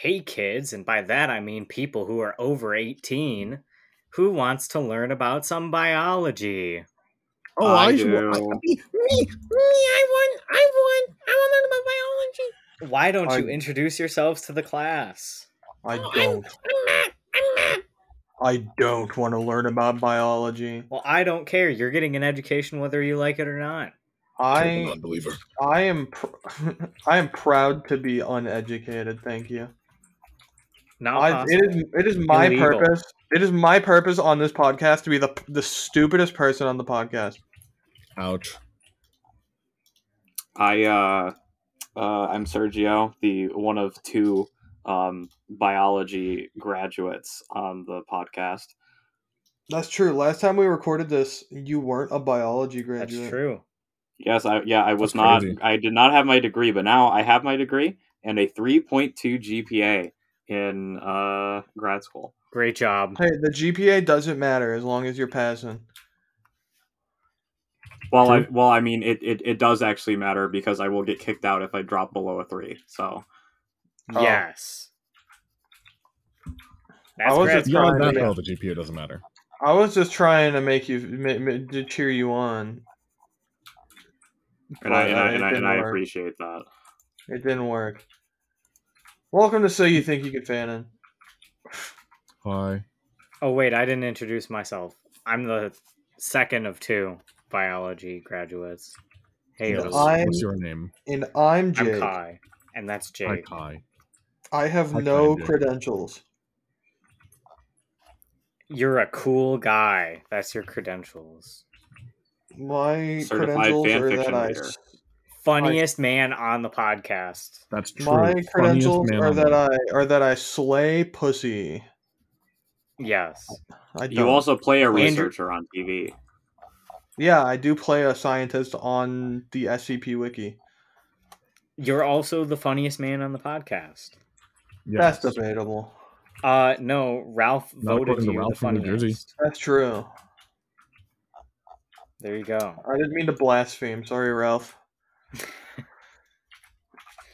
Hey kids, and by that I mean people who are over 18, who wants to learn about some biology? Oh, I I, do. should- I- me, me, me, I want, I want, I want to learn about biology. Why don't you introduce yourselves to the class? I Oh, I'm, don't. I'm Matt. I'm Matt. I don't want to learn about biology. Well, I don't care. You're getting an education whether you like it or not. I unbeliever. I am pr- I am proud to be uneducated. Thank you. Not I, possible. it is it is my Illegal. purpose. It is my purpose on this podcast to be the the stupidest person on the podcast. Ouch. I uh, uh, I'm Sergio, the one of two um, biology graduates on the podcast. That's true. Last time we recorded this, you weren't a biology That's graduate. true. Yes, I yeah I was That's not. crazy. I did not have my degree, but now I have my degree and a 3.2 GPA in uh, grad school. Great job. Hey, the GPA doesn't matter as long as you're passing. Well, I well I mean it, it it does actually matter because I will get kicked out if I drop below a three. So Oh. Yes. That's I was just trying that, to- though, the GPA doesn't matter. I was just trying to make you ma- ma- to cheer you on. and I and uh, I, and I, and I appreciate that. It didn't work. Welcome to So You Think You Can Fanon. Hi. Oh wait, I didn't introduce myself. I'm the second of two biology graduates. Hey, Yes. I'm- What's your name? And I'm I'm Kai, and that's Jay. Hi, Jake. Kai. I have Hi, no Jake. credentials. You're a cool guy. That's your credentials. My Certified credentials fan are that fiction I. reader. Funniest man on the podcast. That's true. My credentials man are that. I are that I slay pussy. Yes. I don't. You also play a Andrew- researcher on TV. yeah, I do play a scientist on the SCP wiki. You're also the funniest man on the podcast. Yes. That's debatable. Uh no, Ralph Not voted you Ralph the from Jersey. funniest. That's true. There you go. I didn't mean to blaspheme. Sorry, Ralph.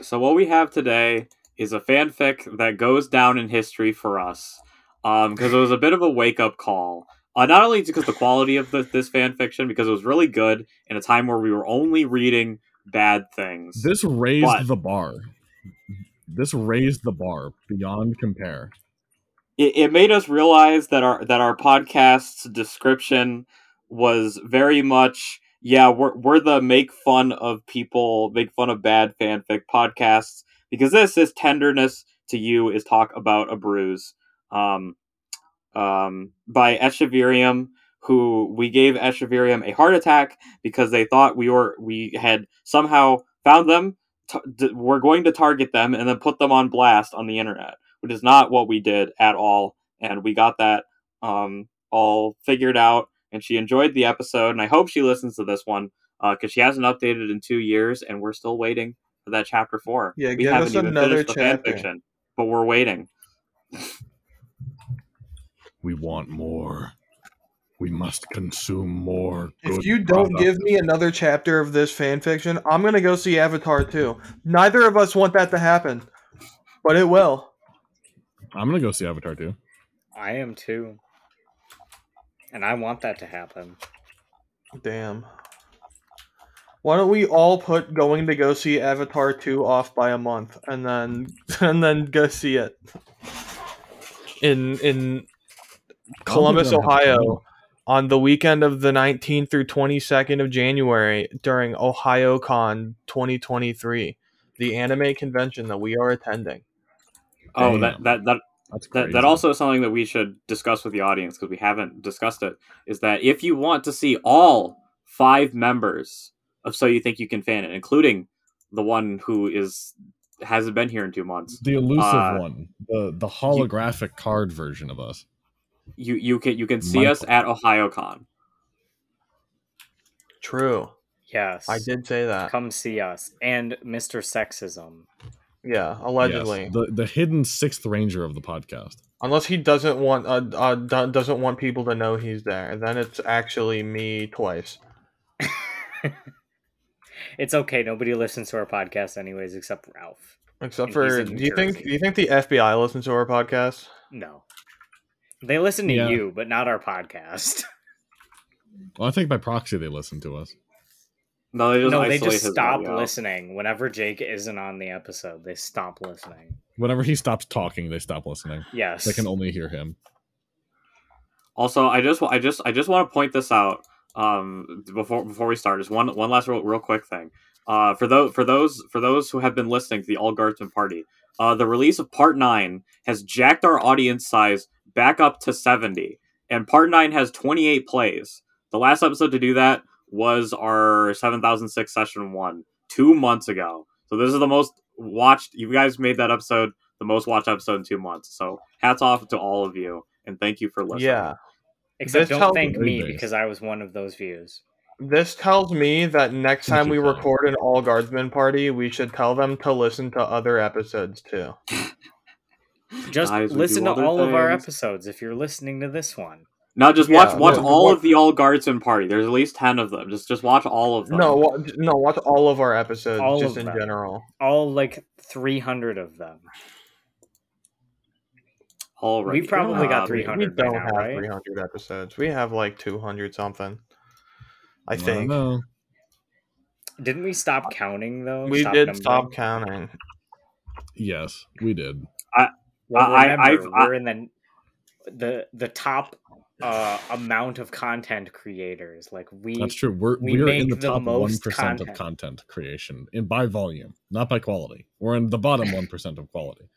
So what we have today is a fanfic that goes down in history for us, because it was a bit of a wake up call. Uh, not only because the quality of the, this fan fiction, because it was really good in a time where we were only reading bad things. This raised But- the bar. This raised the bar beyond compare. it, it made us realize that our that our podcast's description was very much yeah we're we're the make fun of people make fun of bad fanfic podcasts because this is tenderness to you is talk about a bruise um um by Echeverium who we gave Echeverium a heart attack because they thought we were we had somehow found them t- d- we're going to target them and then put them on blast on the internet which is not what we did at all. And we got that um, all figured out. And she enjoyed the episode. And I hope she listens to this one uh, because she hasn't updated in two years, and we're still waiting for that chapter four. Yeah, we give haven't us even another finished the fan chapter. fiction, but we're waiting. We want more. We must consume more. If you don't product. give me another chapter of this fan fiction, I'm gonna go see Avatar too. Neither of us want that to happen, but it will. I'm gonna go see Avatar too. I am too. And I want that to happen. Damn. Why don't we all put going to go see Avatar 2 off by a month and then and then go see it in in Columbus, Ohio on the weekend of the 19th through 22nd of January during OhioCon 2023, the anime convention that we are attending. Oh, that Damn. that that That's that, that also is something that we should discuss with the audience because we haven't discussed it. Is that if you want to see all five members of So You Think You Can Fan It, including the one who is hasn't been here in two months, the elusive uh, one, the the holographic card version of us. you you can you can see us Michael. at OhioCon. True. Yes. I did say that. Come see us. And Mr. Sexism. Yeah, allegedly. Yes, the the hidden sixth ranger of the podcast. Unless he doesn't want uh, uh doesn't want people to know he's there, then it's actually me twice. It's okay. Nobody listens to our podcast anyways except Ralph. Except for, he's do you New think do you think the FBI listens to our podcast? No. They listen to Yeah. you, but not our podcast. Well, I think by proxy they listen to us. No, they just no, they just stop audio. listening whenever Jake isn't on the episode. They stop listening. Whenever he stops talking, they stop listening. Yes. They can only hear him. Also, I just, I just, I just want to point this out um, before before we start. Just one one last real, real quick thing. Uh, for those for those for those who have been listening to the All Guardsmen Party, uh, the release of Part Nine has jacked our audience size back up to seventy, and Part Nine has twenty eight plays. The last episode to do that was our seven thousand six session one two months ago. So this is the most watched. You guys made that episode the most watched episode in two months. So hats off to all of you, and thank you for listening. Yeah. Except This don't tells thank me- me because I was one of those views. This tells me that next time we record an all guardsman party, we should tell them to listen to other episodes too. Just Guys, listen to other all of our episodes if you're listening to this one. Now just Yeah, watch watch no, all what- of the all guardsmen party. There's at least ten of them. Just just watch all of them. No, wa- no, watch all of our episodes All just in them. general. All like 300 of them. all right. we probably got Uh, we- 300 We don't now, have right? 300 episodes. We have like 200 something. I I think know. Didn't we stop counting though? we Stop did numbering? stop counting. Yes, we did. Well, I- remember, I've- I- we're in the the the top uh, amount of content creators. Like we, That's true. We're we we're in the the top one of content. content creation in by volume, not by quality. We're in the bottom one percent of quality.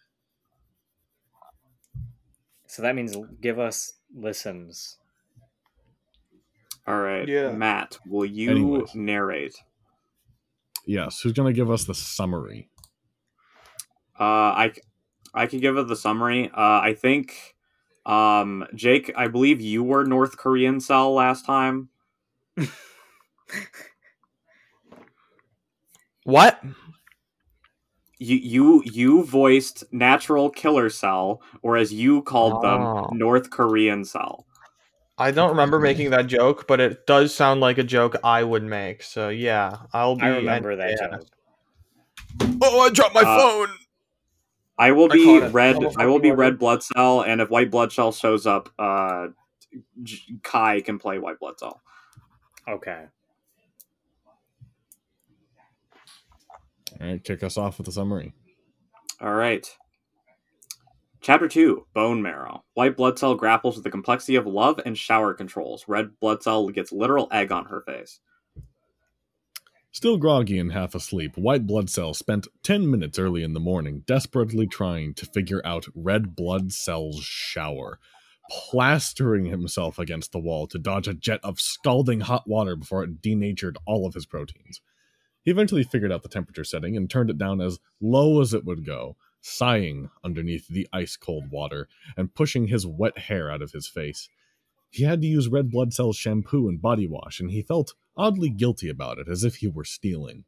so that means give us listens. All right. Yeah. Matt, will you Anyways. narrate? Yes, who's gonna give us the summary? Uh, I I can give it the summary. Uh, I think, um, Jake, I believe you were North Korean cell last time. What? You you you voiced natural killer cell, or as you called Oh. them, North Korean cell. I don't remember making that joke, but it does sound like a joke I would make. So yeah, I'll be. I remember that yeah. joke. Oh, I dropped my Uh, phone. I will I be caught red. I will be red blood cell, and if white blood cell shows up, uh, J- Kai can play white blood cell. Okay. All right, kick us off with the summary. All right. Chapter 2 Bone Marrow. White blood cell grapples with the complexity of love and shower controls. Red blood cell gets literal egg on her face. Still groggy and half asleep, White Blood Cell spent 10 minutes early in the morning desperately trying to figure out Red Blood Cell's shower, plastering himself against the wall to dodge a jet of scalding hot water before it denatured all of his proteins. He eventually figured out the temperature setting and turned it down as low as it would go, sighing underneath the ice cold water and pushing his wet hair out of his face. He had to use red blood cell shampoo and body wash, and he felt oddly guilty about it, as if he were stealing.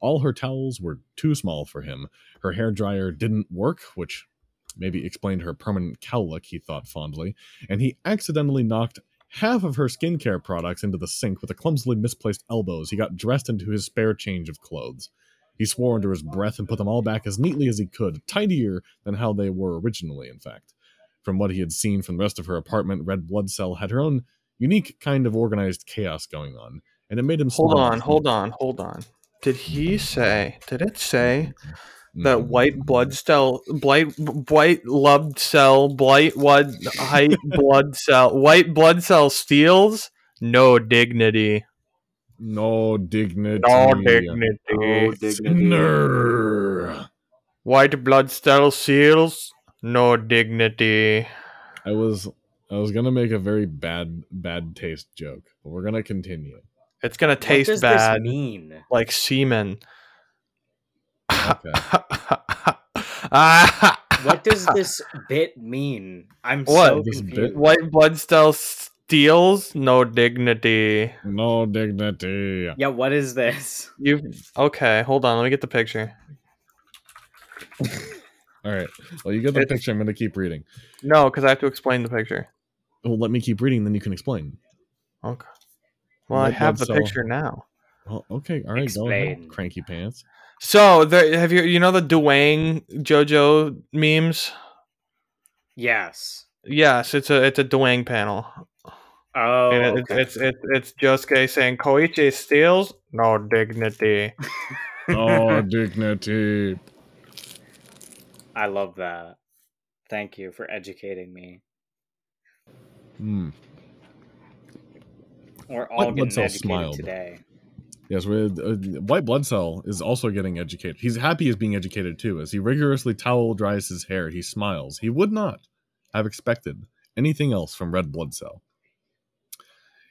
All her towels were too small for him. Her hair dryer didn't work, which maybe explained her permanent cowlick, he thought fondly, and he accidentally knocked half of her skincare products into the sink with a clumsily misplaced elbow as he got dressed into his spare change of clothes. He swore under his breath and put them all back as neatly as he could, tidier than how they were originally, in fact. From what he had seen from the rest of her apartment, Red Blood Cell had her own unique kind of organized chaos going on, and it made him Hold on, hold on, hold on. Did he say? Did it say that Mhm. white blood cell, blight, white blood cell, blight, what, white blood cell, white blood cell steals? No dignity. No dignity. No dignity. No dignity. Snur. White blood cell seals? No dignity. I was I was gonna make a very bad bad taste joke, but we're gonna continue. It's gonna what taste does bad, this mean? like semen. Okay. What does this bit mean? I'm What? so This bit? confused. White blood cell steals? No dignity. No dignity. Yeah, what is this? You okay? Hold on, let me get the picture. All right. Well, you get the It's- picture. I'm gonna keep reading. No, because I have to explain the picture. Well, let me keep reading, then you can explain. Okay. Well, I have the cell. picture now. Well, okay. All right. Go ahead, Explain. cranky pants. So there, have you you know the Dwayne JoJo memes? Yes. Yes, it's a it's a Dwayne panel. Oh, And it, okay. it's it's it's Josuke saying Koichi steals no dignity. Oh, dignity. I love that. Thank you for educating me. Hmm. We're all White getting Blood Cell educated smiled. today. Yes, with uh, White Blood Cell is also getting educated. He's happy he's being educated too. As he rigorously towel dries his hair, he smiles. He would not have expected anything else from Red Blood Cell.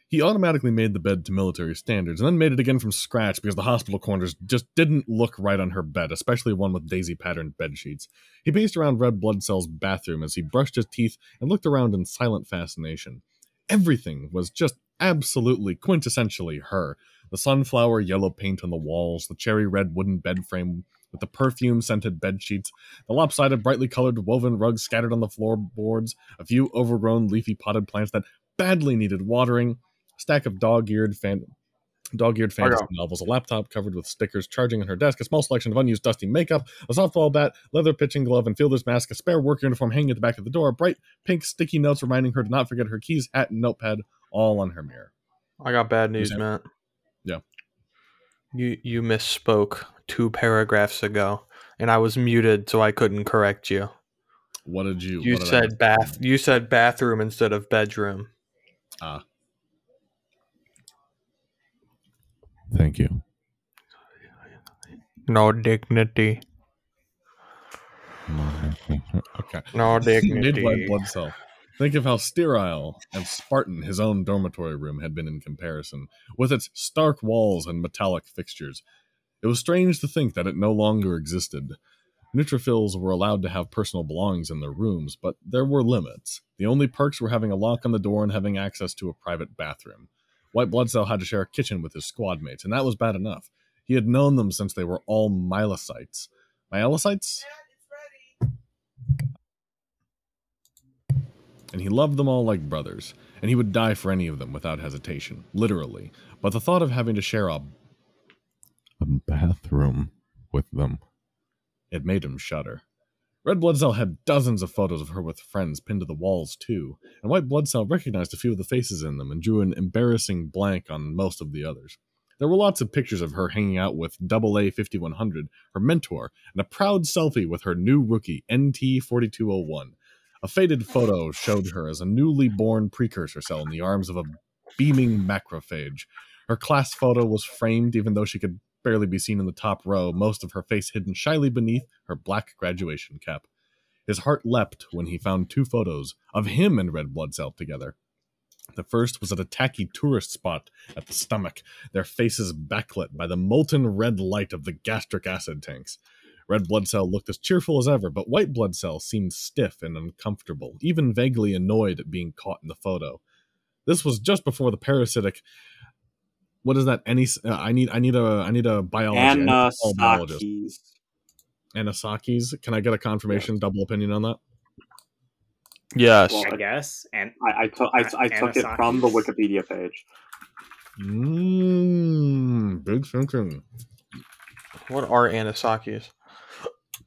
He automatically made the bed to military standards and then made it again from scratch because the hospital corners just didn't look right on her bed, especially one with daisy patterned bed sheets. He paced around Red Blood Cell's bathroom as he brushed his teeth and looked around in silent fascination. Everything was just absolutely quintessentially her. The sunflower yellow paint on the walls, the cherry red wooden bed frame with the perfume scented bed sheets, the lopsided, brightly colored woven rugs scattered on the floorboards, a few overgrown leafy potted plants that badly needed watering, a stack of dog-eared fan dog-eared fantasy novels, a laptop covered with stickers charging on her desk, a small selection of unused dusty makeup, a softball bat, leather pitching glove, and fielder's mask, a spare work uniform hanging at the back of the door, bright pink sticky notes reminding her to not forget her keys, hat, and notepad, all on her mirror. I got bad news, that- Matt. Yeah. You you misspoke two paragraphs ago, and I was muted, so I couldn't correct you. What did you? You did said bath. You said bathroom instead of bedroom. Ah. Thank you. No dignity. okay. No Mid white dignity. blood cell. Think of how sterile and Spartan his own dormitory room had been in comparison, with its stark walls and metallic fixtures. It was strange to think that it no longer existed. Neutrophils were allowed to have personal belongings in their rooms, but there were limits. The only perks were having a lock on the door and having access to a private bathroom. White blood cell had to share a kitchen with his squad mates, and that was bad enough. He had known them since they were all myelocytes. Myelocytes? And he loved them all like brothers, and he would die for any of them without hesitation, literally. But the thought of having to share a, a bathroom with them, it made him shudder. Red Blood Cell had dozens of photos of her with friends pinned to the walls, too, and White Blood Cell recognized a few of the faces in them and drew an embarrassing blank on most of the others. There were lots of pictures of her hanging out with AA 5100, her mentor, and a proud selfie with her new rookie, NT 4201. A faded photo showed her as a newly born precursor cell in the arms of a beaming macrophage. Her class photo was framed, even though she could barely be seen in the top row, most of her face hidden shyly beneath her black graduation cap. His heart leapt when he found two photos of him and Red Blood Cell together. The first was at a tacky tourist spot at the stomach, their faces backlit by the molten red light of the gastric acid tanks. Red blood cell looked as cheerful as ever, but white blood cell seemed stiff and uncomfortable, even vaguely annoyed at being caught in the photo. This was just before the parasitic. What is that? Any? Uh, I need. I need a. I need a biology. Anasakis. Anasaki's. Can I get a confirmation? Double opinion on that. Yes. Well, I guess. And I, I, took I, I took it from the Wikipedia page. Mmm. Big thinking. What are Anisakis?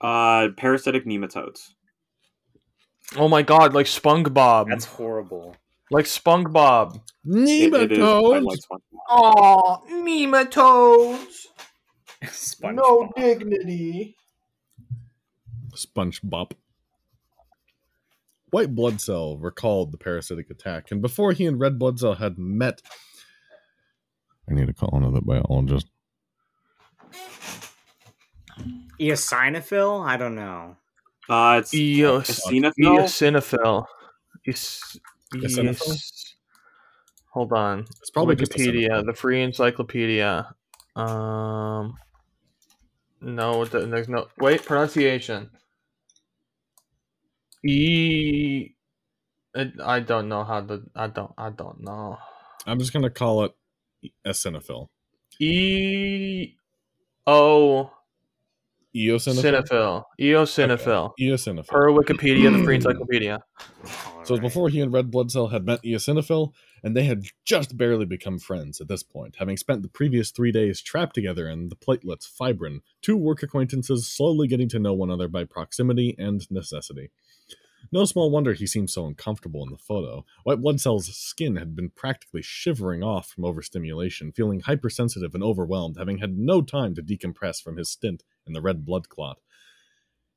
Uh, parasitic nematodes. Oh my god, like SpongeBob. that's horrible. like SpongeBob. It, it is quite like SpongeBob. Oh, nematodes. SpongeBob. dignity. SpongeBob. White blood cell recalled the parasitic attack, and before he and red blood cell had met, I need to call another biologist. Eosinophil? I don't know. Uh, it's eosinophil. Eosinophil. Eos- Eosinophil? Eos- Hold on. It's probably Wikipedia, the free encyclopedia. Um, no, there's no. Wait, pronunciation. E. I don't know how to. I don't. I don't know. I'm just gonna call it eosinophil. E. O. Eosinophil. Cinephil. Eosinophil. Eosinophil. Per Wikipedia, the free encyclopedia. So it was before he and Red Blood Cell had met Eosinophil, and they had just barely become friends at this point, having spent the previous three days trapped together in the platelets fibrin, two work acquaintances slowly getting to know one another by proximity and necessity. No small wonder he seemed so uncomfortable in the photo. White blood cell's skin had been practically shivering off from overstimulation, feeling hypersensitive and overwhelmed, having had no time to decompress from his stint in the red blood clot.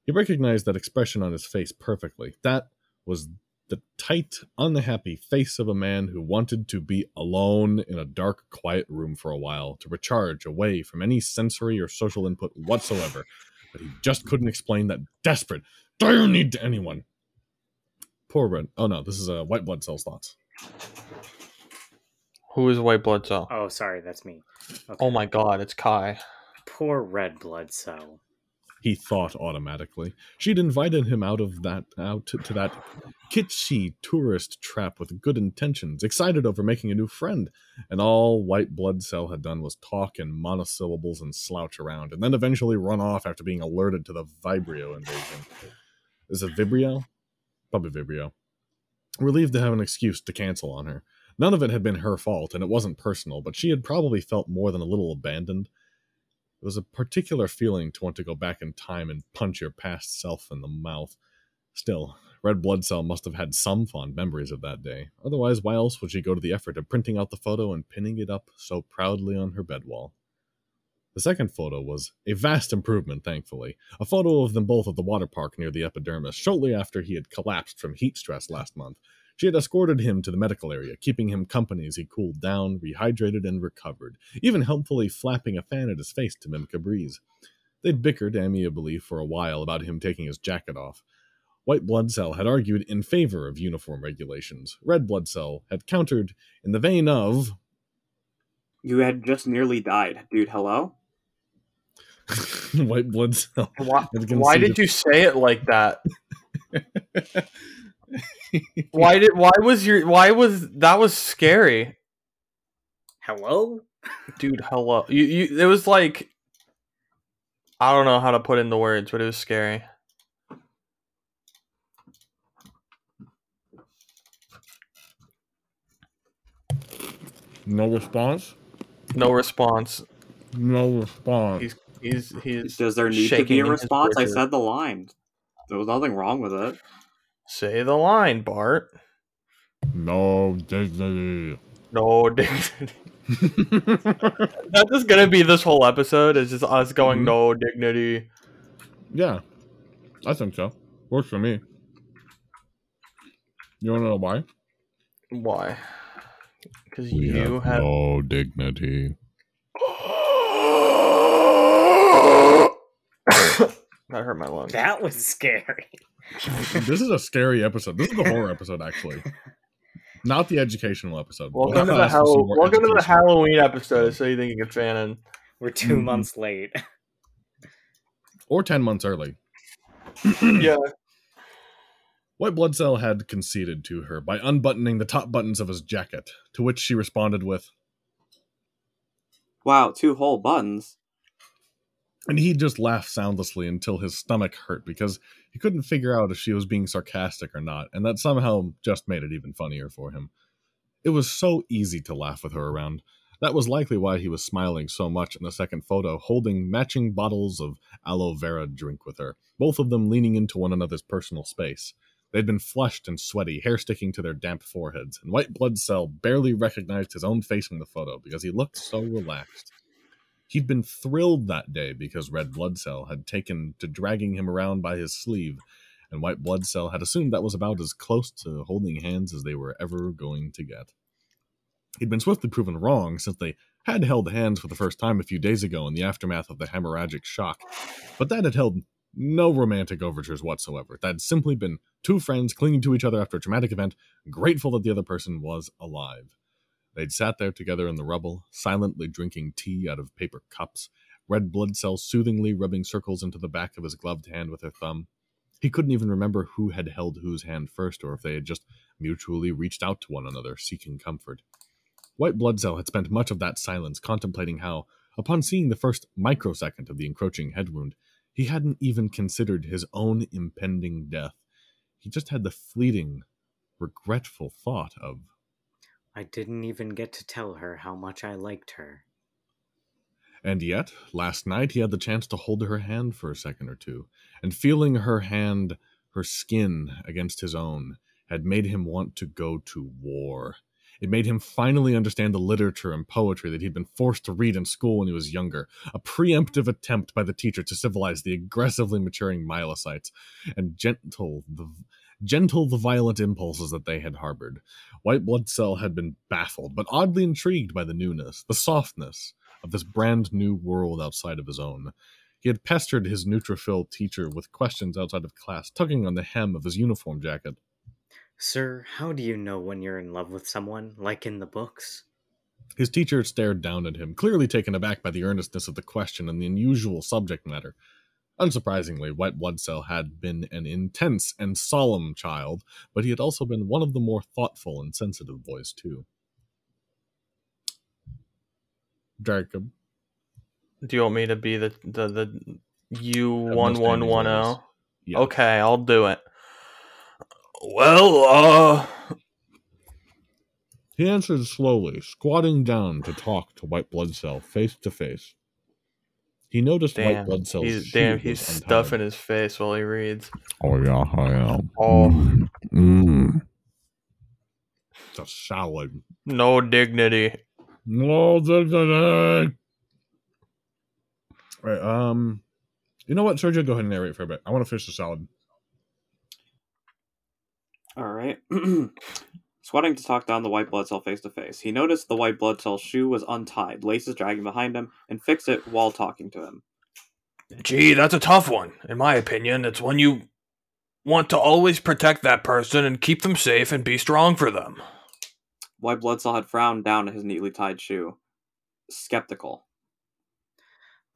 He recognized that expression on his face perfectly. That was the tight, unhappy face of a man who wanted to be alone in a dark, quiet room for a while, to recharge away from any sensory or social input whatsoever. But he just couldn't explain that desperate, dire need to anyone. Poor Red. Oh no, this is a white blood cell thoughts. Who is White Blood Cell? Oh, sorry, that's me. Oh okay. Oh my god, it's Kai. Poor red blood cell. He thought automatically. She'd invited him out of that out to, to that kitschy tourist trap with good intentions, excited over making a new friend, and all white blood cell had done was talk in monosyllables and slouch around, and then eventually run off after being alerted to the Vibrio invasion. Is it Vibrio? Probably Vibrio. Relieved to have an excuse to cancel on her. None of it had been her fault, and it wasn't personal, but she had probably felt more than a little abandoned. It was a particular feeling to want to go back in time and punch your past self in the mouth. Still, Red Blood Cell must have had some fond memories of that day. Otherwise, why else would she go to the effort of printing out the photo and pinning it up so proudly on her bed wall? The second photo was a vast improvement, thankfully. A photo of them both at the water park near the epidermis, shortly after he had collapsed from heat stress last month. She had escorted him to the medical area, keeping him company as he cooled down, rehydrated, and recovered, even helpfully flapping a fan at his face to mimic a breeze. They'd bickered amiably for a while about him taking his jacket off. White blood cell had argued in favor of uniform regulations. Red blood cell had countered in the vein of You had just nearly died, dude. Hello? white blood cell. Why, why did you say it like that? Why did why was your why was that was scary? Hello? Dude, hello. You you it was like I don't know how to put in the words, but it was scary. No response? No response. No response. He's he's he's Does there need to be a response? I said the line. There was nothing wrong with it. say the line, Bart. No dignity. No dignity. That's just gonna be this whole episode. Is just us going Mhm. no dignity. yeah, I think so. Works for me. You want to know why? Why? Because you have. no dignity. That hurt my lungs. That was scary. This is a scary episode. This is the horror episode, actually. Not the educational episode. Welcome to the ask for some Hall- more Welcome to the Halloween episode. So you think you can fan in? We're 2 Mhm. months late. Or 10 months early. yeah. White Blood Cell had conceded to her by unbuttoning the top buttons of his jacket, to which she responded with, Wow, two whole buttons. And he just laughed soundlessly until his stomach hurt because he couldn't figure out if she was being sarcastic or not, and that somehow just made it even funnier for him. It was so easy to laugh with her around. That was likely why he was smiling so much in the second photo, holding matching bottles of aloe vera drink with her, both of them leaning into one another's personal space. They'd been flushed and sweaty, hair sticking to their damp foreheads, and White Blood Cell barely recognized his own face in the photo because he looked so relaxed. He'd been thrilled that day because Red Blood Cell had taken to dragging him around by his sleeve, and White Blood Cell had assumed that was about as close to holding hands as they were ever going to get. He'd been swiftly proven wrong since they had held hands for the first time a few days ago in the aftermath of the hemorrhagic shock, but that had held no romantic overtures whatsoever. That had simply been two friends clinging to each other after a traumatic event, grateful that the other person was alive. They'd sat there together in the rubble, silently drinking tea out of paper cups, red blood cells soothingly rubbing circles into the back of his gloved hand with her thumb. He couldn't even remember who had held whose hand first, or if they had just mutually reached out to one another, seeking comfort. White Blood Cell had spent much of that silence contemplating how, upon seeing the first microsecond of the encroaching head wound, He hadn't even considered his own impending death. He just had the fleeting, regretful thought of I didn't even get to tell her how much I liked her. And yet, last night he had the chance to hold her hand for a second or two, and feeling her hand, her skin against his own, had made him want to go to war. It made him finally understand the literature and poetry that he'd been forced to read in school when he was younger, a preemptive attempt by the teacher to civilize the aggressively maturing myelocytes, and gentle the gentle the violent impulses that they had harbored. White blood cell had been baffled, but oddly intrigued by the newness, the softness of this brand new world outside of his own. He had pestered his neutrophil teacher with questions outside of class, tugging on the hem of his uniform jacket. Sir, how do you know when you're in love with someone, like in the books? His teacher stared down at him, clearly taken aback by the earnestness of the question and the unusual subject matter. Unsurprisingly, White Blood Cell had been an intense and solemn child, but he had also been one of the more thoughtful and sensitive boys, too. Jacob. Do you want me to be the the the U one one one zero? Yeah. Okay, I'll do it. Well, uh, He answered slowly, squatting down to talk to White Blood Cell face to face. He noticed White Blood Cell's he's shoe damn, he's stuffing his face while he reads. Oh yeah, I am. Oh. Mm. Mm. It's a salad. No dignity. No dignity. Right. Um. You know what, Sergio? Go ahead and narrate for a bit. I want to finish the salad. All right. Sweating to talk down the white blood cell face to face, he noticed the white blood cell shoe was untied, laces dragging behind him, and fixed it while talking to him. Gee, that's a tough one. In my opinion, it's when you want to always protect that person and keep them safe and be strong for them. White blood cell had frowned down at his neatly tied shoe, skeptical.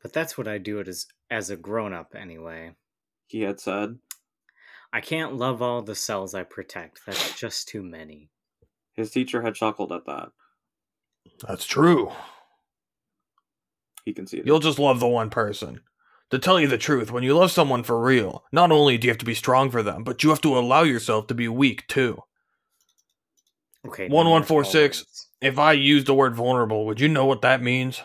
But that's what I do it as as a grown up anyway. He had said. I can't love all the cells I protect. That's just too many. His teacher had chuckled at that. That's true. He conceded. You'll just love the one person. To tell you the truth, when you love someone for real, not only do you have to be strong for them, but you have to allow yourself to be weak too. Okay. One, no one, more four, tall six. words. If I used the word vulnerable, would you know what that means?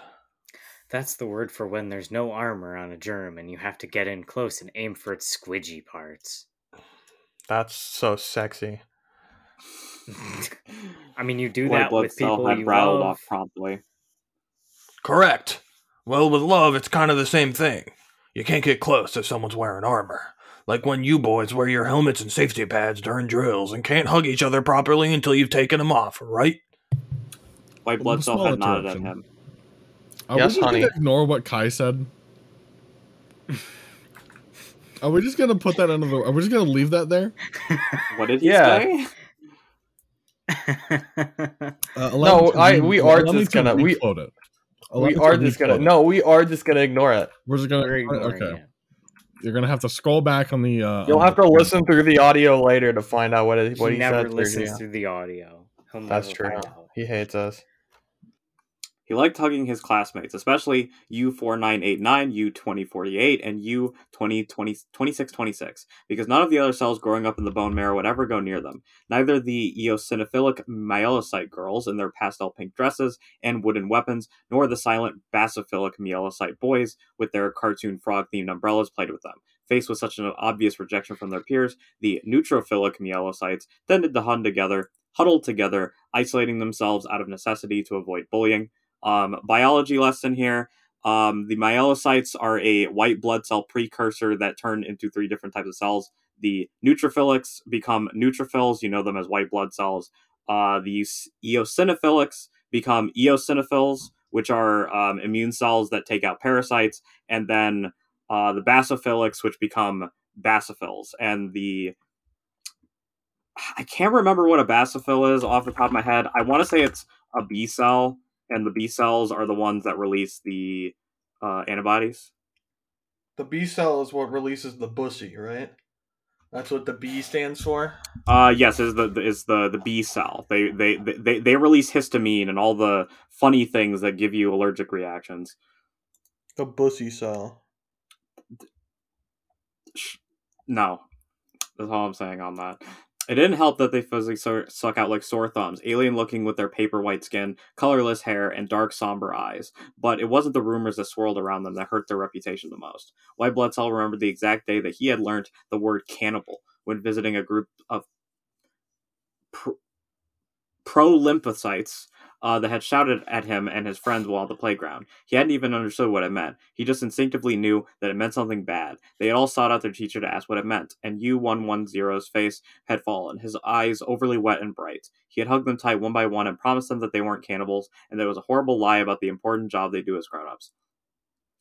That's the word for when there's no armor on a germ and you have to get in close and aim for its squidgy parts. That's so sexy. I mean, you do White that blood with cell people had you rattled love. off promptly. Correct. Well, with love, it's kind of the same thing. You can't get close if someone's wearing armor. Like when you boys wear your helmets and safety pads during drills and can't hug each other properly until you've taken them off, right? White Well, blood cell small had nodded at him. Are Yes, we just honey. gonna ignore what Kai said? Are we just gonna put that under the? Are we just gonna leave that there? What did he Yeah. say? Uh, No, me to I- re- we are just gonna- we- re-quote it. We are just gonna no, we are just gonna ignore it. We're just gonna We're okay. it. You're gonna have to scroll back on the. Uh, You'll on have the- to listen through the audio later to find out what it, what he he, never said. listens Sergio. through the audio. He'll That's true. out. He hates us. He liked hugging his classmates, especially U4989, U2048, and U202626, because none of the other cells growing up in the bone marrow would ever go near them. Neither the eosinophilic myelocyte girls in their pastel pink dresses and wooden weapons, nor the silent basophilic myelocyte boys with their cartoon frog themed umbrellas played with them. Faced with such an obvious rejection from their peers, the neutrophilic myelocytes tended to huddle together, huddle together, isolating themselves out of necessity to avoid bullying. Um, biology lesson here. Um, the myelocytes are a white blood cell precursor that turn into three different types of cells. The neutrophilics become neutrophils. You know them as white blood cells. Uh, the eosinophilics become eosinophils, which are um, immune cells that take out parasites. And then uh, the basophilics, which become basophils. And the I can't remember what a basophil is off the top of my head. I want to say it's a B cell, and the B cells are the ones that release the uh, antibodies. The B cell is what releases the bussy, right? That's what the B stands for. Uh, yes, is the is the the B cell. They they they they release histamine and all the funny things that give you allergic reactions. The bussy cell. No, that's all I'm saying on that. It didn't help that they physically suck out like sore thumbs, alien looking with their paper white skin, colorless hair, and dark somber eyes. But it wasn't the rumors that swirled around them that hurt their reputation the most. White Blood Cell remembered the exact day that he had learned the word cannibal when visiting a group of pro-lymphocytes uh, that had shouted at him and his friends while at the playground. He hadn't even understood what it meant. He just instinctively knew that it meant something bad. They had all sought out their teacher to ask what it meant, and U110's face had fallen, his eyes overly wet and bright. He had hugged them tight one by one and promised them that they weren't cannibals, and there was a horrible lie about the important job they do as grown-ups.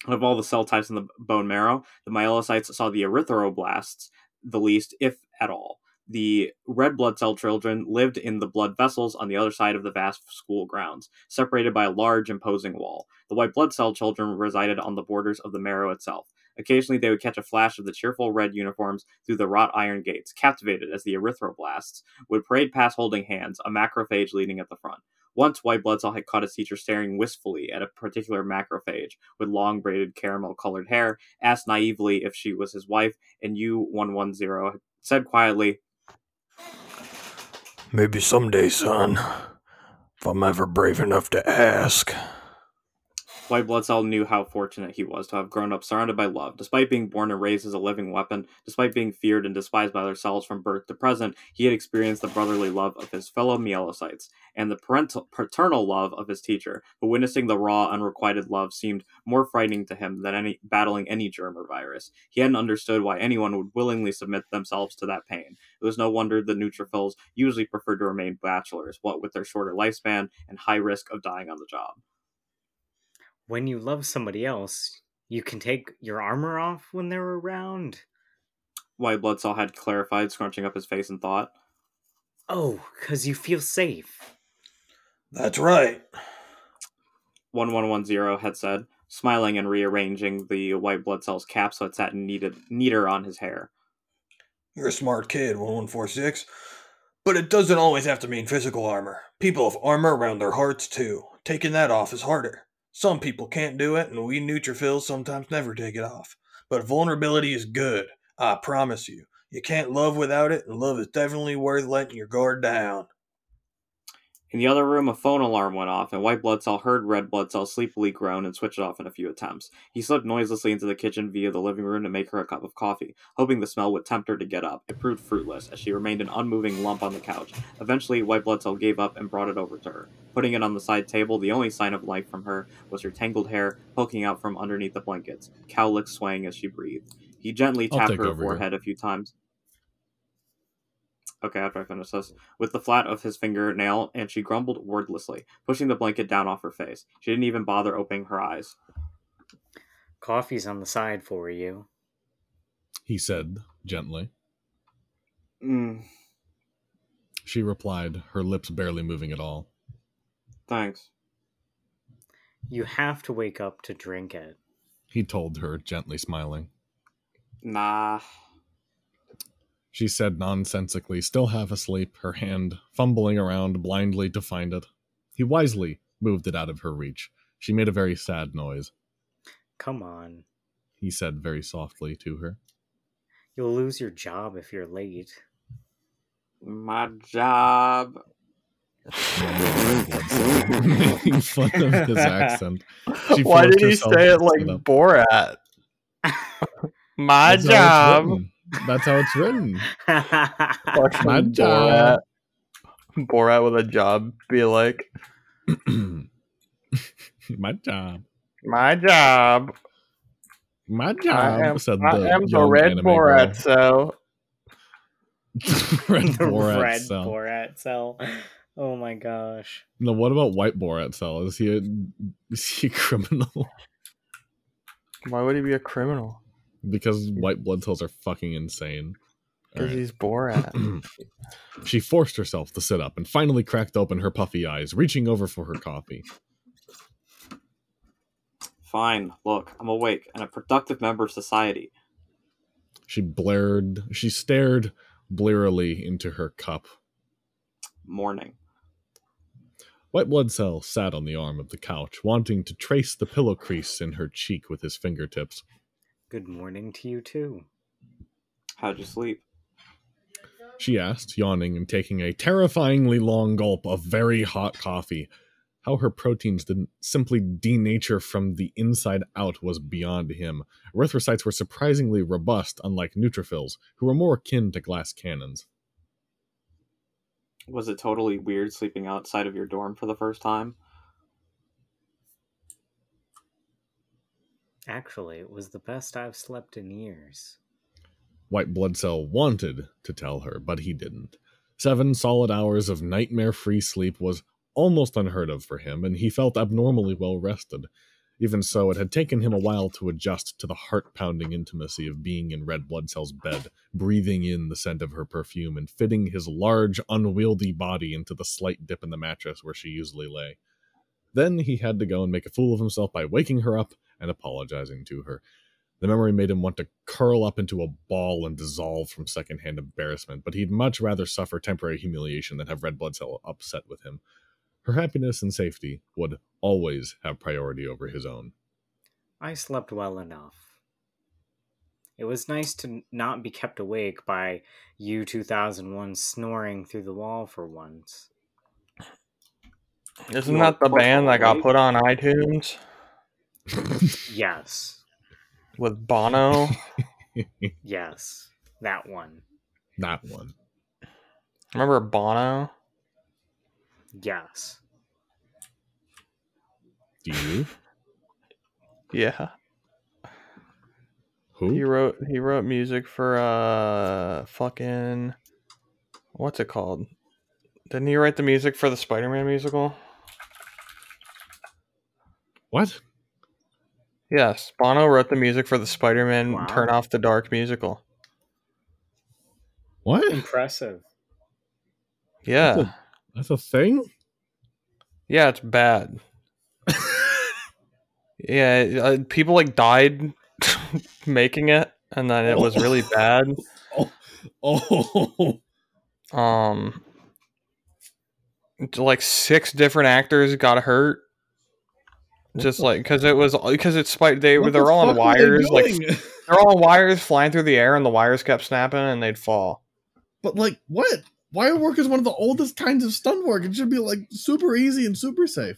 Of all the cell types in the bone marrow, the myelocytes saw the erythroblasts the least, if at all the red blood cell children lived in the blood vessels on the other side of the vast school grounds, separated by a large, imposing wall. The white blood cell children resided on the borders of the marrow itself. Occasionally, they would catch a flash of the cheerful red uniforms through the wrought iron gates, captivated as the erythroblasts would parade past holding hands, a macrophage leading at the front. Once, White Blood Cell had caught his teacher staring wistfully at a particular macrophage with long braided caramel colored hair, asked naively if she was his wife, and U110 said quietly, Maybe someday, son. If I'm ever brave enough to ask. White Blood Cell knew how fortunate he was to have grown up surrounded by love. Despite being born and raised as a living weapon, despite being feared and despised by other cells from birth to present, he had experienced the brotherly love of his fellow myelocytes and the parental, paternal love of his teacher. But witnessing the raw, unrequited love seemed more frightening to him than any battling any germ or virus. He hadn't understood why anyone would willingly submit themselves to that pain. It was no wonder the neutrophils usually preferred to remain bachelors, what with their shorter lifespan and high risk of dying on the job. When you love somebody else, you can take your armor off when they're around. White Blood Cell had clarified, scrunching up his face in thought. Oh, because you feel safe. That's right. 1110 had said, smiling and rearranging the white blood cell's cap so it sat neated, neater on his hair. You're a smart kid, 1146. But it doesn't always have to mean physical armor. People have armor around their hearts, too. Taking that off is harder. Some people can't do it, and we neutrophils sometimes never take it off. But vulnerability is good, I promise you. You can't love without it, and love is definitely worth letting your guard down. In the other room, a phone alarm went off, and white blood cell heard red blood cell sleepily groan and switched it off in a few attempts. He slipped noiselessly into the kitchen via the living room to make her a cup of coffee, hoping the smell would tempt her to get up. It proved fruitless, as she remained an unmoving lump on the couch. Eventually, white blood cell gave up and brought it over to her. Putting it on the side table, the only sign of life from her was her tangled hair poking out from underneath the blankets, cowlicks swaying as she breathed. He gently tapped her over here. forehead a few times. Okay, after I finish this, with the flat of his fingernail, and she grumbled wordlessly, pushing the blanket down off her face. She didn't even bother opening her eyes. Coffee's on the side for you. He said gently. Mm, She replied, her lips barely moving at all. thanks. You have to wake up to drink it. He told her, gently smiling. Nah. She said nonsensically, still half asleep, her hand fumbling around blindly to find it. He wisely moved it out of her reach. She made a very sad noise. Come on. He said very softly to her. You'll lose your job if you're late. My job. Making fun of his accent. She Why did he say it like. Borat? My That's how job. That's how it's written. My Borat. job. Borat with a job be like, My job. my job. My job. I am, said I the am the red Borat cell. red the Borat red cell. Borat cell. Oh my gosh. No, what about white Borat cell? Is he a, is he a criminal? Why would he be a criminal? Because white blood cells are fucking insane. Because Alright. he's Borat. she forced herself to sit up and finally cracked open her puffy eyes, reaching over for her coffee. Fine. Look, I'm awake and a productive member of society. She blared, she stared blearily into her cup. Morning. White blood cell sat on the arm of the couch, wanting to trace the pillow crease in her cheek with his fingertips. Good morning to you too. How'd you sleep? She asked, yawning and taking a terrifyingly long gulp of very hot coffee. How her proteins didn't simply denature from the inside out was beyond him. Erythrocytes were surprisingly robust, unlike neutrophils, who were more akin to glass cannons. Was it totally weird sleeping outside of your dorm for the first time? Actually, it was the best I've slept in years. White Blood Cell wanted to tell her, but he didn't. Seven solid hours of nightmare free sleep was almost unheard of for him, and he felt abnormally well rested. Even so, it had taken him a while to adjust to the heart pounding intimacy of being in Red Blood Cell's bed, breathing in the scent of her perfume, and fitting his large, unwieldy body into the slight dip in the mattress where she usually lay. Then he had to go and make a fool of himself by waking her up and apologizing to her. The memory made him want to curl up into a ball and dissolve from secondhand embarrassment, but he'd much rather suffer temporary humiliation than have Red Blood Cell upset with him. Her happiness and safety would always have priority over his own. I slept well enough. It was nice to not be kept awake by U 2001 snoring through the wall for once. Isn't that the band that got put on iTunes Yes. with Bono? Yes. That one. that one. Remember Bono? Yes. Do you? Yeah. Who? He wrote he wrote music for uh fucking what's it called? Didn't he write the music for the Spider-Man musical? What? Yes, Bono wrote the music for the Spider-Man Wow. Turn Off the Dark musical. What? Impressive. Yeah. That's a- That's a thing? Yeah, it's bad. yeah, uh, people like died making it and then it was really bad. Oh. Um like six different actors got hurt. Just like because it was because it's spite they What they're the all on are they wires like they're all on wires flying through the air and the wires kept snapping and they'd fall. But like, what? Wire work is one of the oldest kinds of stunt work. It should be like super easy and super safe.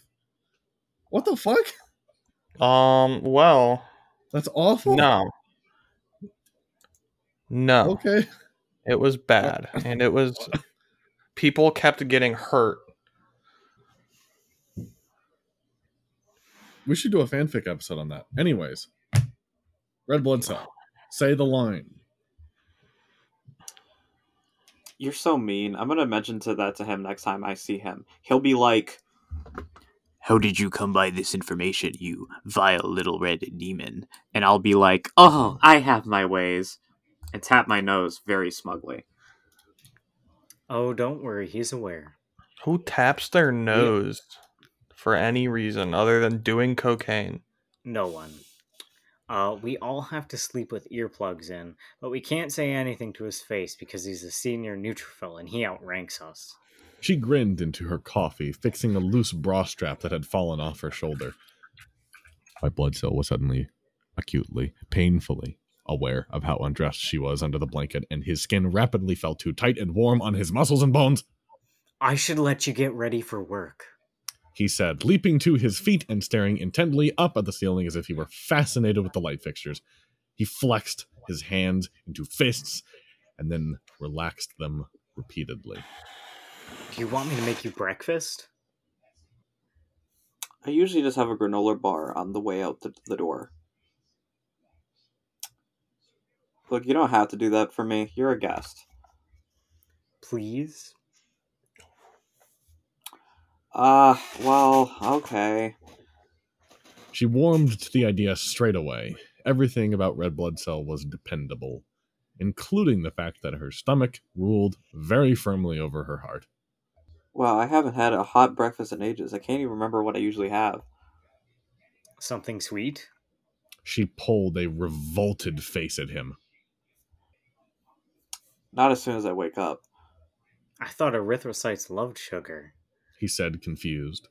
What the fuck? Um. Well, That's awful. no, no, Okay. it was bad, and it was people kept getting hurt. We should do a fanfic episode on that. Anyways, Red Blood Cell. Say the line. You're so mean. I'm gonna mention to that to him next time I see him. He'll be like, "How did you come by this information, you vile little red demon?" And I'll be like, "Oh, I have my ways," and tap my nose very smugly. Oh, don't worry, he's aware. Who taps their nose for any reason other than doing cocaine? No one. Uh, we all have to sleep with earplugs in, but we can't say anything to his face because he's a senior neutrophil and he outranks us. She grinned into her coffee, fixing a loose bra strap that had fallen off her shoulder. My blood cell was suddenly, acutely, painfully aware of how undressed she was under the blanket, and his skin rapidly felt too tight and warm on his muscles and bones. I should let you get ready for work. He said, leaping to his feet and staring intently up at the ceiling as if he were fascinated with the light fixtures. He flexed his hands into fists and then relaxed them repeatedly. Do you want me to make you breakfast? I usually just have a granola bar on the way out the, the door. Look, you don't have to do that for me. You're a guest. Please? Ah, well, okay. She warmed to the idea straight away. Everything about Red Blood Cell was dependable, including the fact that her stomach ruled very firmly over her heart. Wow, I haven't had a hot breakfast in ages. I can't even remember what I usually have. Something sweet? She pulled a revolted face at him. Not as soon as I wake up. I thought erythrocytes loved sugar. He said, confused.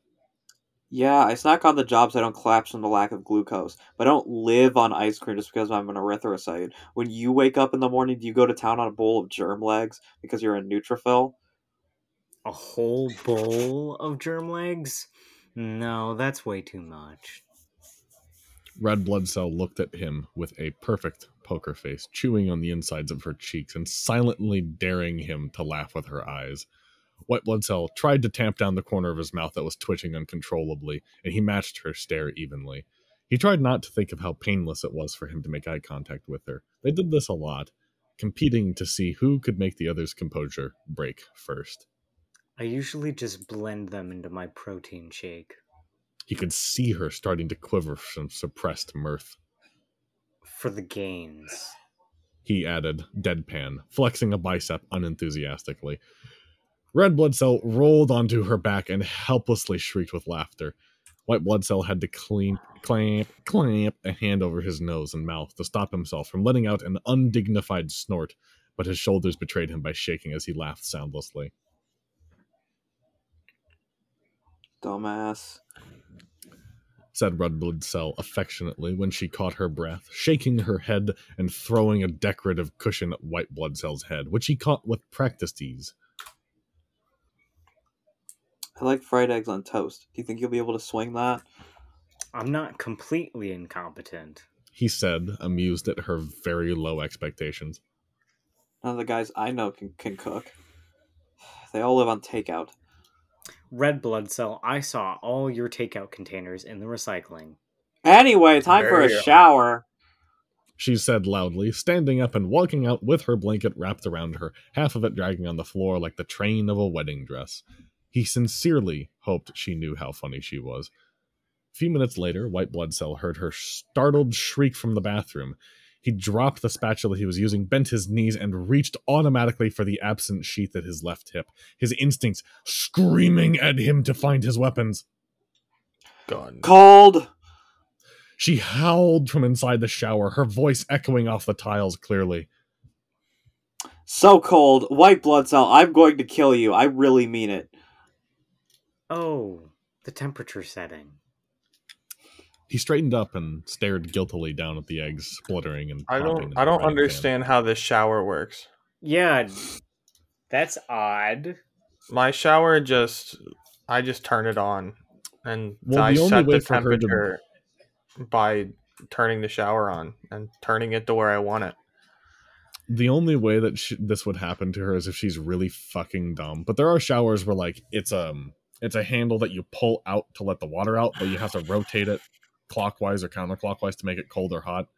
Yeah, I snack on the jobs I don't collapse from the lack of glucose, but I don't live on ice cream just because I'm an erythrocyte. When you wake up in the morning, do you go to town on a bowl of germ legs because you're a neutrophil? A whole bowl of germ legs? No, that's way too much. Red Blood Cell looked at him with a perfect poker face, chewing on the insides of her cheeks and silently daring him to laugh with her eyes. White Blood Cell tried to tamp down the corner of his mouth that was twitching uncontrollably, and he matched her stare evenly. He tried not to think of how painless it was for him to make eye contact with her. They did this a lot, competing to see who could make the other's composure break first. I usually just blend them into my protein shake. He could see her starting to quiver from suppressed mirth. For the gains. He added, deadpan, flexing a bicep unenthusiastically. Red Blood Cell rolled onto her back and helplessly shrieked with laughter. White Blood Cell had to clean, clamp, clamp a hand over his nose and mouth to stop himself from letting out an undignified snort, but his shoulders betrayed him by shaking as he laughed soundlessly. Dumbass. said Red Blood Cell affectionately when she caught her breath, shaking her head and throwing a decorative cushion at White Blood Cell's head, which he caught with practiced ease. I like fried eggs on toast. Do you think you'll be able to swing that? I'm not completely incompetent. He said, amused at her very low expectations. None of the guys I know can, can cook. They all live on takeout. Red blood cell, I saw all your takeout containers in the recycling. Anyway, time for a There shower. She said loudly, standing up and walking out with her blanket wrapped around her, half of it dragging on the floor like the train of a wedding dress. He sincerely hoped she knew how funny she was. A few minutes later, White Blood Cell heard her startled shriek from the bathroom. He dropped the spatula he was using, bent his knees, and reached automatically for the absent sheath at his left hip, his instincts screaming at him to find his weapons. Gun. Cold. She howled from inside the shower, her voice echoing off the tiles clearly. So cold. White blood cell. I'm going to kill you. I really mean it. Oh, the temperature setting. He straightened up and stared guiltily down at the eggs spluttering and I don't. I don't frying pan. understand how this shower works. Yeah, that's odd. My shower just. I just turn it on, and Well, I the set the for her to- temperature by turning the shower on and turning it to where I want it. The only way that sh- this would happen to her is if she's really fucking dumb. But there are showers where like it's um it's a handle that you pull out to let the water out, but you have to rotate it clockwise or counterclockwise to make it cold or hot.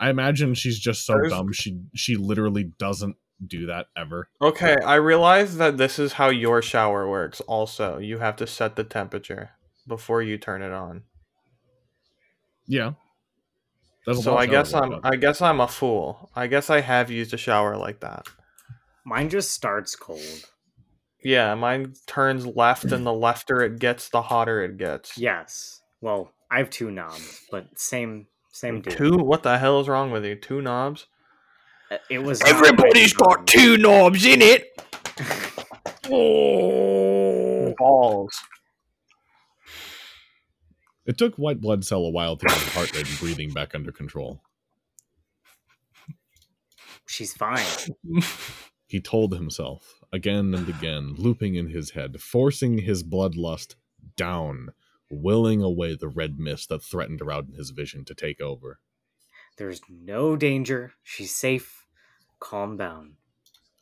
I imagine she's just so There's- dumb she she literally doesn't do that ever. Okay, I realize that this is how your shower works. Also, you have to set the temperature before you turn it on. Yeah. There's So I guess I'm like. I guess I'm a fool. I guess I have used a shower like that. Mine just starts cold. Yeah, mine turns left and the lefter it gets, the hotter it gets. Yes. Well, I have two knobs, but same same deal. Two what the hell is wrong with you? Two knobs? Uh, It was Everybody's my got two knobs in it. Oh balls. It took White Blood Cell a while to get his heart rate and breathing back under control. She's fine. He told himself again and again, looping in his head, forcing his bloodlust down, willing away the red mist that threatened around his vision to take over. There's no danger. She's safe. Calm down.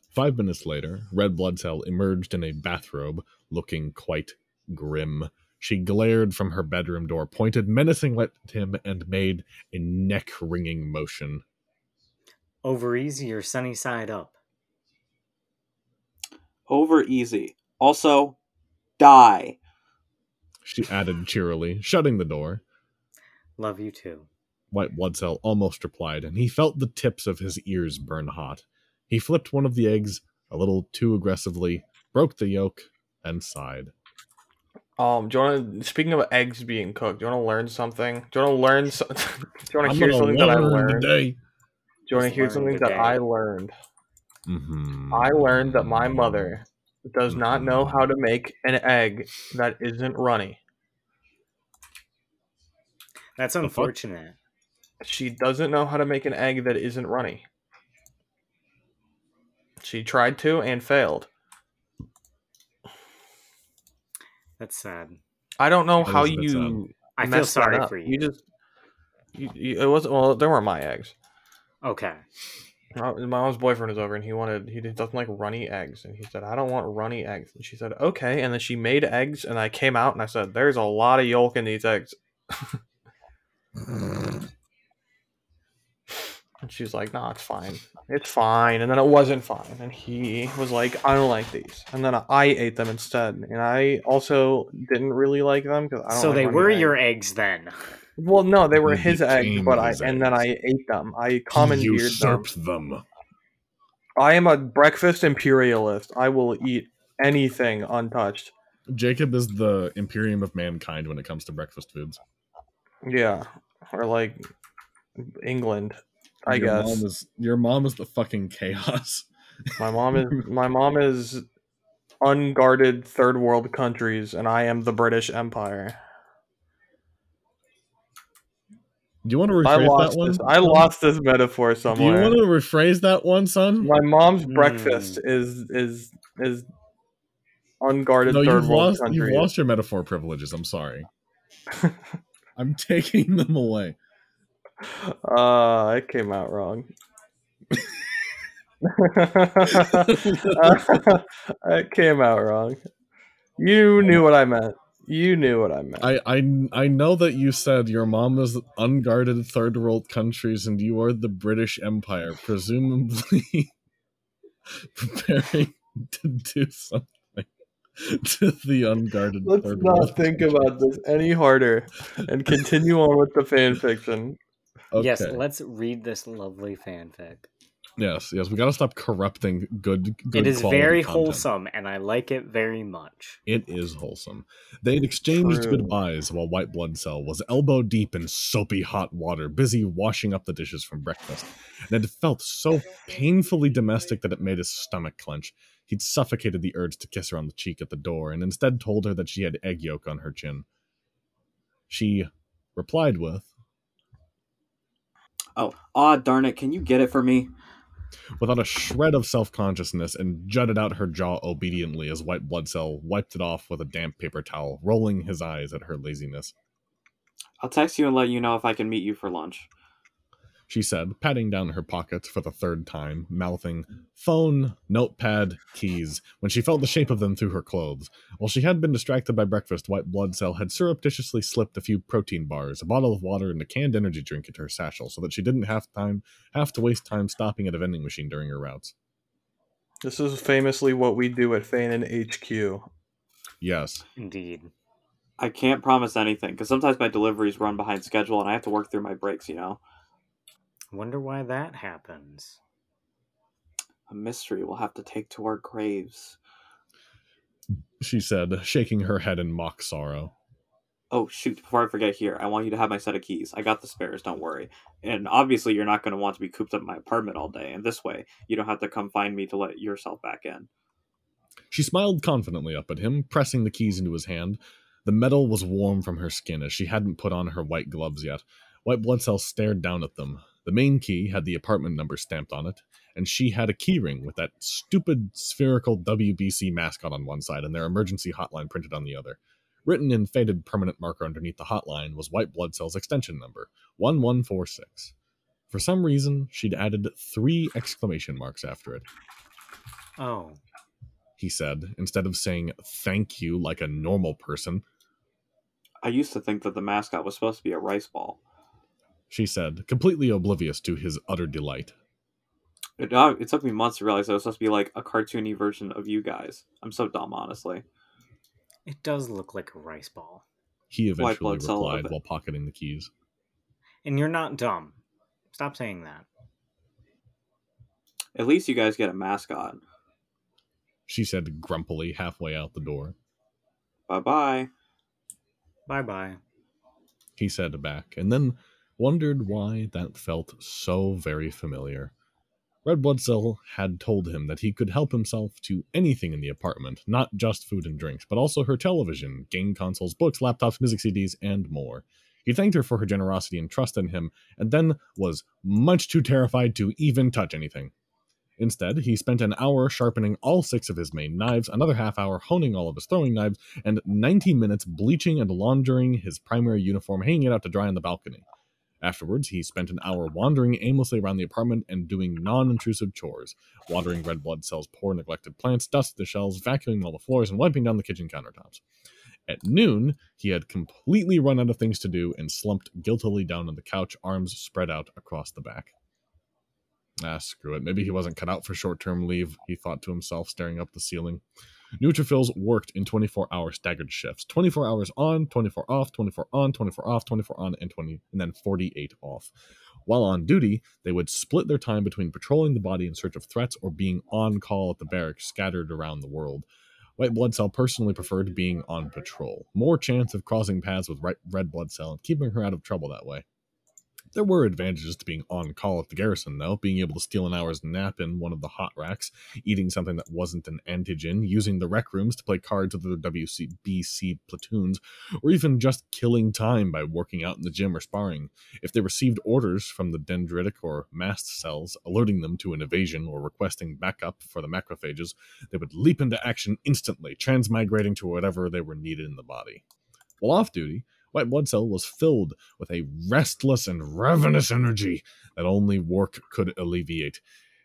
Five minutes later, Red Blood Cell emerged in a bathrobe, looking quite grim. She glared from her bedroom door, pointed menacingly at him, and made a neck wringing motion. Over easy or sunny side up. Over easy. Also, die. She added cheerily, shutting the door. Love you too. White Blood Cell almost replied, and he felt the tips of his ears burn hot. He flipped one of the eggs a little too aggressively, broke the yolk, and sighed. Um, do you want to? Speaking of eggs being cooked, do you want to learn something? Do you want to learn? So, do you want to hear gonna something that I learn learned? Do you want to hear learn something that. I learned? Mhm. I learned that my mother does not know how to make an egg that isn't runny. That's unfortunate. She doesn't know how to make an egg that isn't runny. She tried to and failed. That's sad. I don't know That how is a bit you. I feel sorry for you. You just. You, you, it wasn't. well. There were my eggs. Okay. My mom's boyfriend was over and he wanted he doesn't like runny eggs and he said I don't want runny eggs. And she said okay. And then she made eggs and I came out and I said there's a lot of yolk in these eggs. And she's like no it's fine. It's fine. And then it wasn't fine. And he was like I don't like these. And then I ate them instead. And I also didn't really like them because I don't So like they were eggs. your eggs then. Well no they were his eggs but I his and then I ate them I commandeered them usurped them. I am a breakfast imperialist. I will eat anything untouched. Jacob is the Imperium of mankind when it comes to breakfast foods. Yeah, or like England, I your guess. Mom is, your mom is the fucking chaos. my mom is my mom is unguarded third world countries, and I am the British Empire. Do you want to rephrase lost that one? this. I lost this metaphor somewhere. Do you want to rephrase that one, son? My mom's Hmm. breakfast is is is unguarded No, 3rd you've world lost. countries. You've lost your metaphor privileges. I'm sorry. I'm taking them away. Uh, it came out wrong. it came out wrong. You knew what I meant. You knew what I meant. I, I I know that you said your mom is unguarded third world countries and you are the British Empire, presumably preparing to do something to the unguarded Let's third not world. think about this any harder and continue on with the fan fiction. Yes, let's read this lovely fanfic. Yes, yes. We gotta stop corrupting good. good It is very content. wholesome, and I like it very much. It is wholesome. They had exchanged True. goodbyes while White Blood Cell was elbow deep in soapy hot water, busy washing up the dishes from breakfast. And it felt so painfully domestic that it made his stomach clench. He'd suffocated the urge to kiss her on the cheek at the door, and instead told her that she had egg yolk on her chin. She replied with, Oh, ah, darn it! Can you get it for me? Without a shred of self consciousness, and jutted out her jaw obediently as White Blood Cell wiped it off with a damp paper towel, rolling his eyes at her laziness. I'll text you and let you know if I can meet you for lunch. She said, patting down her pockets for the third time, mouthing phone, notepad, keys, when she felt the shape of them through her clothes. While she had been distracted by breakfast, White Blood Cell had surreptitiously slipped a few protein bars, a bottle of water, and a canned energy drink into her satchel so that she didn't have time have to waste time stopping at a vending machine during her routes. This is famously what we do at Fanon HQ. Yes. Indeed. I can't promise anything because sometimes my deliveries run behind schedule and I have to work through my breaks. You know, Wonder why that happens. a mystery we'll have to take to our graves. She said, shaking her head in mock sorrow. Oh shoot! Before I forget, here I want you to have my set of keys. I got the spares. Don't worry. And obviously, you're not going to want to be cooped up in my apartment all day. And this way, you don't have to come find me to let yourself back in. She smiled confidently up at him, pressing the keys into his hand. The metal was warm from her skin as she hadn't put on her white gloves yet. White Blood Cell stared down at them. The main key had the apartment number stamped on it, and she had a keyring with that stupid spherical WBC mascot on one side and their emergency hotline printed on the other. Written in faded permanent marker underneath the hotline was White Blood Cell's extension number, 1146. For some reason, she'd added three exclamation marks after it. Oh, He said, instead of saying thank you like a normal person. I used to think that the mascot was supposed to be a rice ball. She said, completely oblivious to his utter delight. It, uh, it took me months to realize that it was supposed to be like a cartoony version of you guys. I'm so dumb, honestly. it does look like a rice ball. He eventually blood replied while pocketing the keys. And you're not dumb. Stop saying that. At least you guys get a mascot. She said grumpily halfway out the door. Bye bye. Bye bye. He said back, and then wondered why that felt so very familiar. Red Blood Cell had told him that he could help himself to anything in the apartment, not just food and drinks, but also her television, game consoles, books, laptops, music CDs, and more. He thanked her for her generosity and trust in him, and then was much too terrified to even touch anything. Instead, he spent an hour sharpening all six of his main knives, another half hour honing all of his throwing knives, and 90 minutes bleaching and laundering his primary uniform, hanging it out to dry on the balcony. Afterwards, he spent an hour wandering aimlessly around the apartment and doing non intrusive chores watering red blood cells, poor neglected plants, dusting the shelves, vacuuming all the floors, and wiping down the kitchen countertops. At noon, he had completely run out of things to do and slumped guiltily down on the couch, arms spread out across the back. Ah, screw it. Maybe he wasn't cut out for short term leave, he thought to himself, staring up the ceiling. Neutrophils worked in 24 hour staggered shifts 24 hours on, 24 off, 24 on, 24 off, 24 on, and 20, and then 48 off. While on duty, they would split their time between patrolling the body in search of threats or being on call at the barracks scattered around the world. White blood cell personally preferred being on patrol. More chance of crossing paths with red blood cell and keeping her out of trouble that way. There were advantages to being on call at the garrison, though, being able to steal an hour's nap in one of the hot racks, eating something that wasn't an antigen, using the rec rooms to play cards with the WCBC platoons, or even just killing time by working out in the gym or sparring. If they received orders from the dendritic or mast cells, alerting them to an evasion or requesting backup for the macrophages, they would leap into action instantly, transmigrating to whatever they were needed in the body. While off duty, White blood cell was filled with a restless and ravenous energy that only work could alleviate.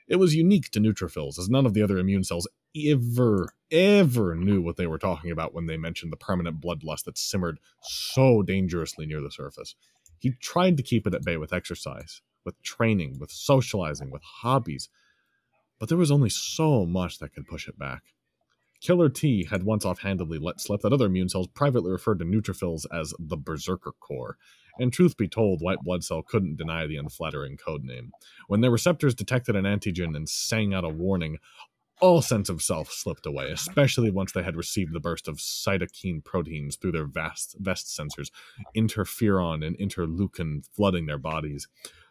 It was unique to neutrophils, as none of the other immune cells ever, ever knew what they were talking about when they mentioned the permanent bloodlust that simmered so dangerously near the surface. He tried to keep it at bay with exercise, with training, with socializing, with hobbies, but there was only so much that could push it back. Killer T had once offhandedly let slip that other immune cells privately referred to neutrophils as the Berserker Corps, and truth be told, white blood cell couldn't deny the unflattering code name. When their receptors detected an antigen and sang out a warning, all sense of self slipped away, especially once they had received the burst of cytokine proteins through their vast vest sensors, interferon and interleukin flooding their bodies.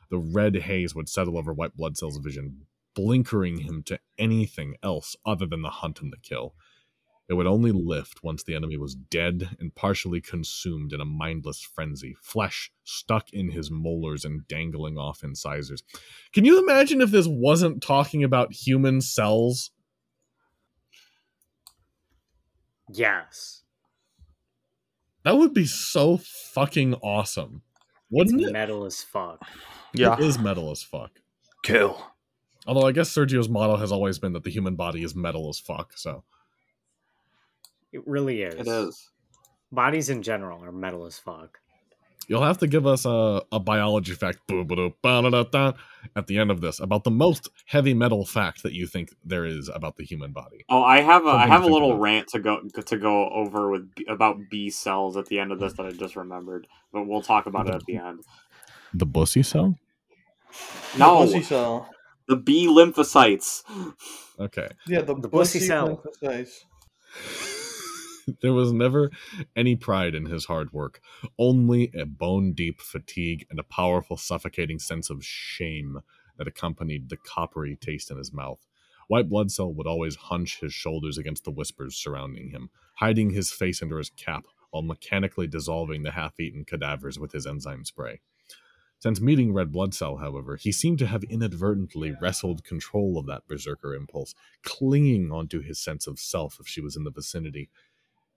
The red haze would settle over white blood cells' vision, blinkering him to anything else other than the hunt and the kill. It would only lift once the enemy was dead and partially consumed in a mindless frenzy, flesh stuck in his molars and dangling off incisors. Can you imagine if this wasn't talking about human cells? Yes. That would be so fucking awesome. Wouldn't it's it? metal as fuck. Yeah. It is metal as fuck. Kill. Although I guess Sergio's motto has always been that the human body is metal as fuck, so. It really is. It is. Bodies in general are metal as fuck. You'll have to give us a, a biology fact at the end of this about the most heavy metal fact that you think there is about the human body. Oh, I have a I Something to have a little about. rant to go to go over with about B cells at the end of this that I just remembered, but we'll talk about it at the end. The bussy cell? No, The pussy cell. The B lymphocytes. Okay. Yeah, the, The pussy pussy cell. lymphocytes. there was never any pride in his hard work, only a bone deep fatigue and a powerful, suffocating sense of shame that accompanied the coppery taste in his mouth. White blood cell would always hunch his shoulders against the whispers surrounding him, hiding his face under his cap while mechanically dissolving the half eaten cadavers with his enzyme spray. Since meeting Red Blood Cell, however, he seemed to have inadvertently wrestled control of that berserker impulse, clinging onto his sense of self if she was in the vicinity.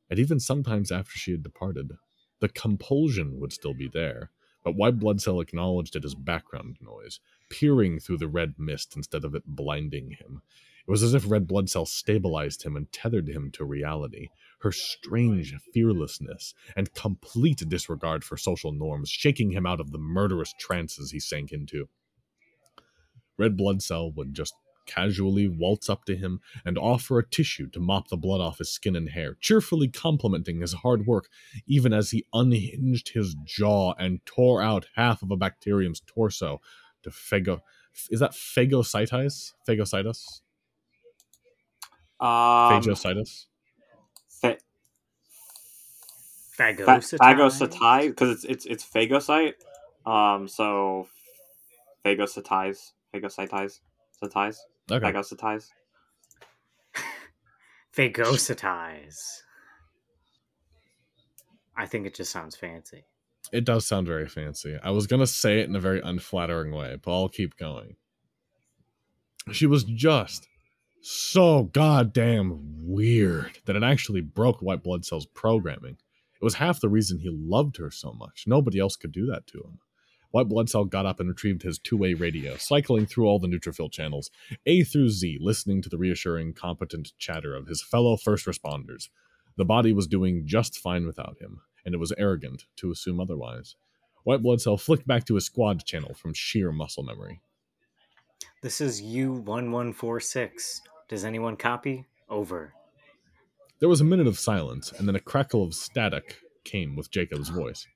And even sometimes after she had departed, the compulsion would still be there, but White Blood Cell acknowledged it as background noise, peering through the red mist instead of it blinding him. It was as if Red Blood Cell stabilized him and tethered him to reality. Her strange fearlessness and complete disregard for social norms, shaking him out of the murderous trances he sank into. Red Blood Cell would just casually waltz up to him and offer a tissue to mop the blood off his skin and hair, cheerfully complimenting his hard work, even as he unhinged his jaw and tore out half of a bacterium's torso to phago. Is that phagocytitis? Phagocytus? Um, Phagocytus? Fa- Phagocytize. phagocytize because it's it's it's phagocyte. Um, so phagocytize, phagocytize, cytize, Okay. phagocytize. Phagocytize. I think it just sounds fancy. It does sound very fancy. I was gonna say it in a very unflattering way, but I'll keep going. She was just so goddamn weird that it actually broke White Blood Cell's programming. It was half the reason he loved her so much. Nobody else could do that to him. White Blood Cell got up and retrieved his two way radio, cycling through all the neutrophil channels, A through Z, listening to the reassuring, competent chatter of his fellow first responders. The body was doing just fine without him, and it was arrogant to assume otherwise. White Blood Cell flicked back to his squad channel from sheer muscle memory. This is U1146. Does anyone copy? Over. There was a minute of silence, and then a crackle of static came with Jacob's voice.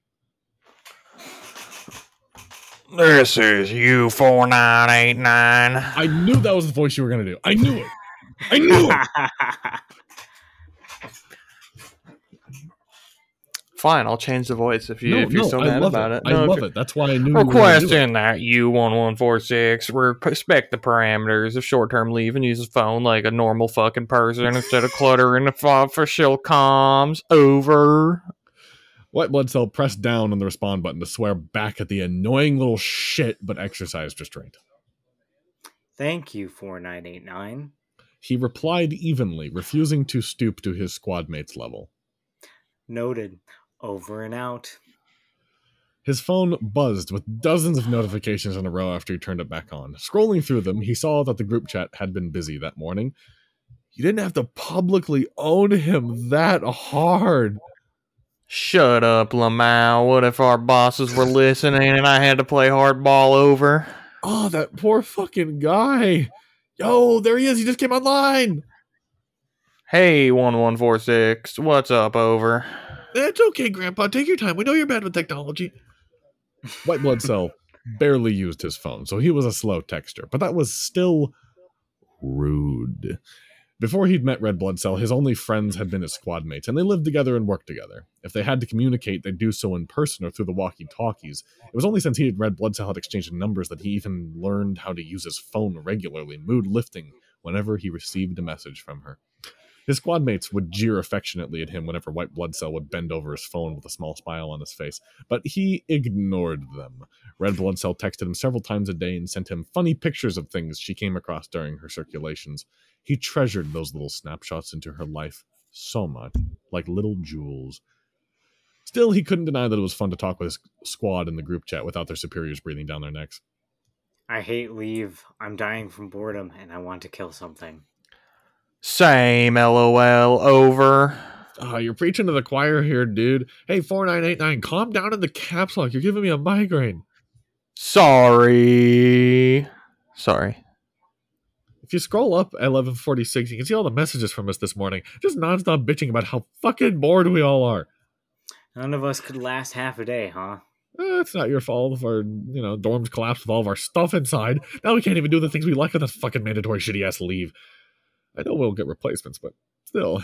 This is U four nine eight nine. I knew that was the voice you were going to do. I knew it. I knew it. Fine, I'll change the voice if you no, if you're no, so I mad love about it. it. I love it. That's why I knew. you were gonna do it. Requesting that U1146 respect the parameters of short term leave and use his phone like a normal fucking person instead of cluttering the official comms. Over. White blood cell pressed down on the respond button to swear back at the annoying little shit, but exercised restraint. Thank you, 4989. He replied evenly, refusing to stoop to his squad mate's level. Noted. Over and out. His phone buzzed with dozens of notifications in a row after he turned it back on. Scrolling through them, he saw that the group chat had been busy that morning. You didn't have to publicly own him that hard. Shut up, Lamau. What if our bosses were listening and I had to play hardball over? Oh, that poor fucking guy. Yo, there he is. He just came online. Hey, 1146. What's up, over? It's okay, Grandpa. Take your time. We know you're bad with technology. White blood cell barely used his phone, so he was a slow texter, but that was still rude. Before he'd met Red Blood Cell, his only friends had been his squad mates, and they lived together and worked together. If they had to communicate, they'd do so in person or through the walkie talkies. It was only since he and Red Blood Cell had exchanged numbers that he even learned how to use his phone regularly, mood lifting whenever he received a message from her. His squad mates would jeer affectionately at him whenever White Blood Cell would bend over his phone with a small smile on his face, but he ignored them. Red Blood Cell texted him several times a day and sent him funny pictures of things she came across during her circulations. He treasured those little snapshots into her life so much, like little jewels. Still, he couldn't deny that it was fun to talk with his squad in the group chat without their superiors breathing down their necks. I hate leave. I'm dying from boredom and I want to kill something. Same, lol, over. Oh, you're preaching to the choir here, dude. Hey, 4989, calm down in the caps lock. You're giving me a migraine. Sorry. Sorry. If you scroll up at 1146, you can see all the messages from us this morning. Just nonstop bitching about how fucking bored we all are. None of us could last half a day, huh? Eh, it's not your fault if our, you know, dorms collapsed with all of our stuff inside. Now we can't even do the things we like with this fucking mandatory shitty ass leave. I know we'll get replacements, but still.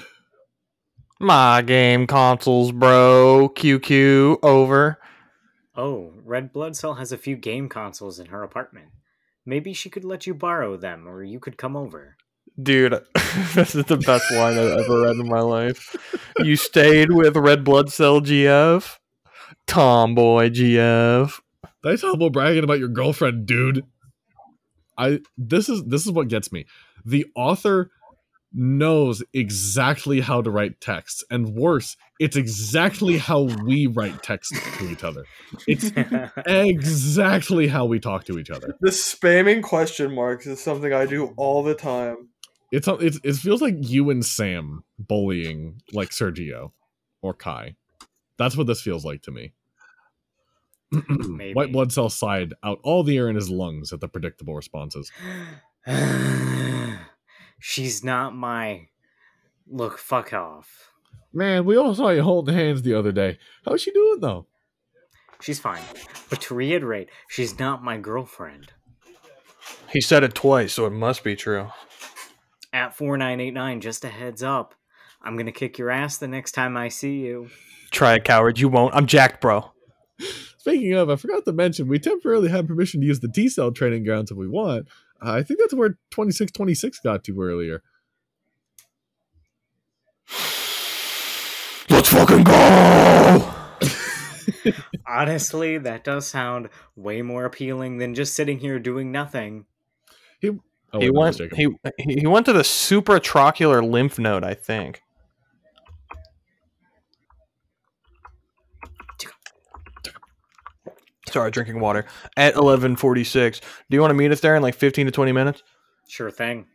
My game consoles, bro. QQ, over. Oh, Red Blood Cell has a few game consoles in her apartment. Maybe she could let you borrow them, or you could come over. Dude, this is the best line I've ever read in my life. You stayed with Red Blood Cell GF? Tomboy GF. Nice humble bragging about your girlfriend, dude. I this is this is what gets me. The author knows exactly how to write texts, and worse, it's exactly how we write texts to each other. It's exactly how we talk to each other. The spamming question marks is something I do all the time. It's uh, it's it feels like you and Sam bullying like Sergio or Kai. That's what this feels like to me. White blood cell sighed out all the air in his lungs at the predictable responses. She's not my. Look, fuck off. Man, we all saw you holding hands the other day. How's she doing though? She's fine. But to reiterate, she's not my girlfriend. He said it twice, so it must be true. At 4989, just a heads up. I'm gonna kick your ass the next time I see you. Try it, coward. You won't. I'm jacked, bro. Speaking of, I forgot to mention we temporarily have permission to use the T cell training grounds if we want. I think that's where 2626 got to earlier. Let's fucking go! Honestly, that does sound way more appealing than just sitting here doing nothing. Oh, he wait, went. He he went to the supratrochlear lymph node, I think. Sorry, drinking water at eleven forty six. Do you want to meet us there in like fifteen to twenty minutes? Sure thing.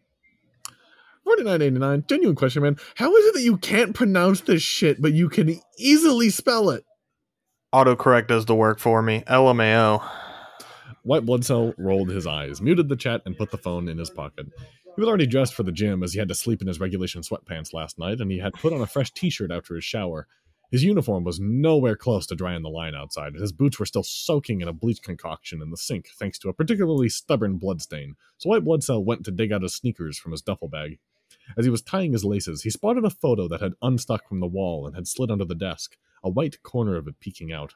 Forty nine eighty nine. Genuine question, man. How is it that you can't pronounce this shit, but you can easily spell it? Autocorrect does the work for me. LMAO. White blood cell rolled his eyes, muted the chat, and put the phone in his pocket. He was already dressed for the gym as he had to sleep in his regulation sweatpants last night, and he had put on a fresh t shirt after his shower. His uniform was nowhere close to drying the line outside, and his boots were still soaking in a bleach concoction in the sink thanks to a particularly stubborn bloodstain. So White Blood Cell went to dig out his sneakers from his duffel bag. As he was tying his laces, he spotted a photo that had unstuck from the wall and had slid under the desk, a white corner of it peeking out.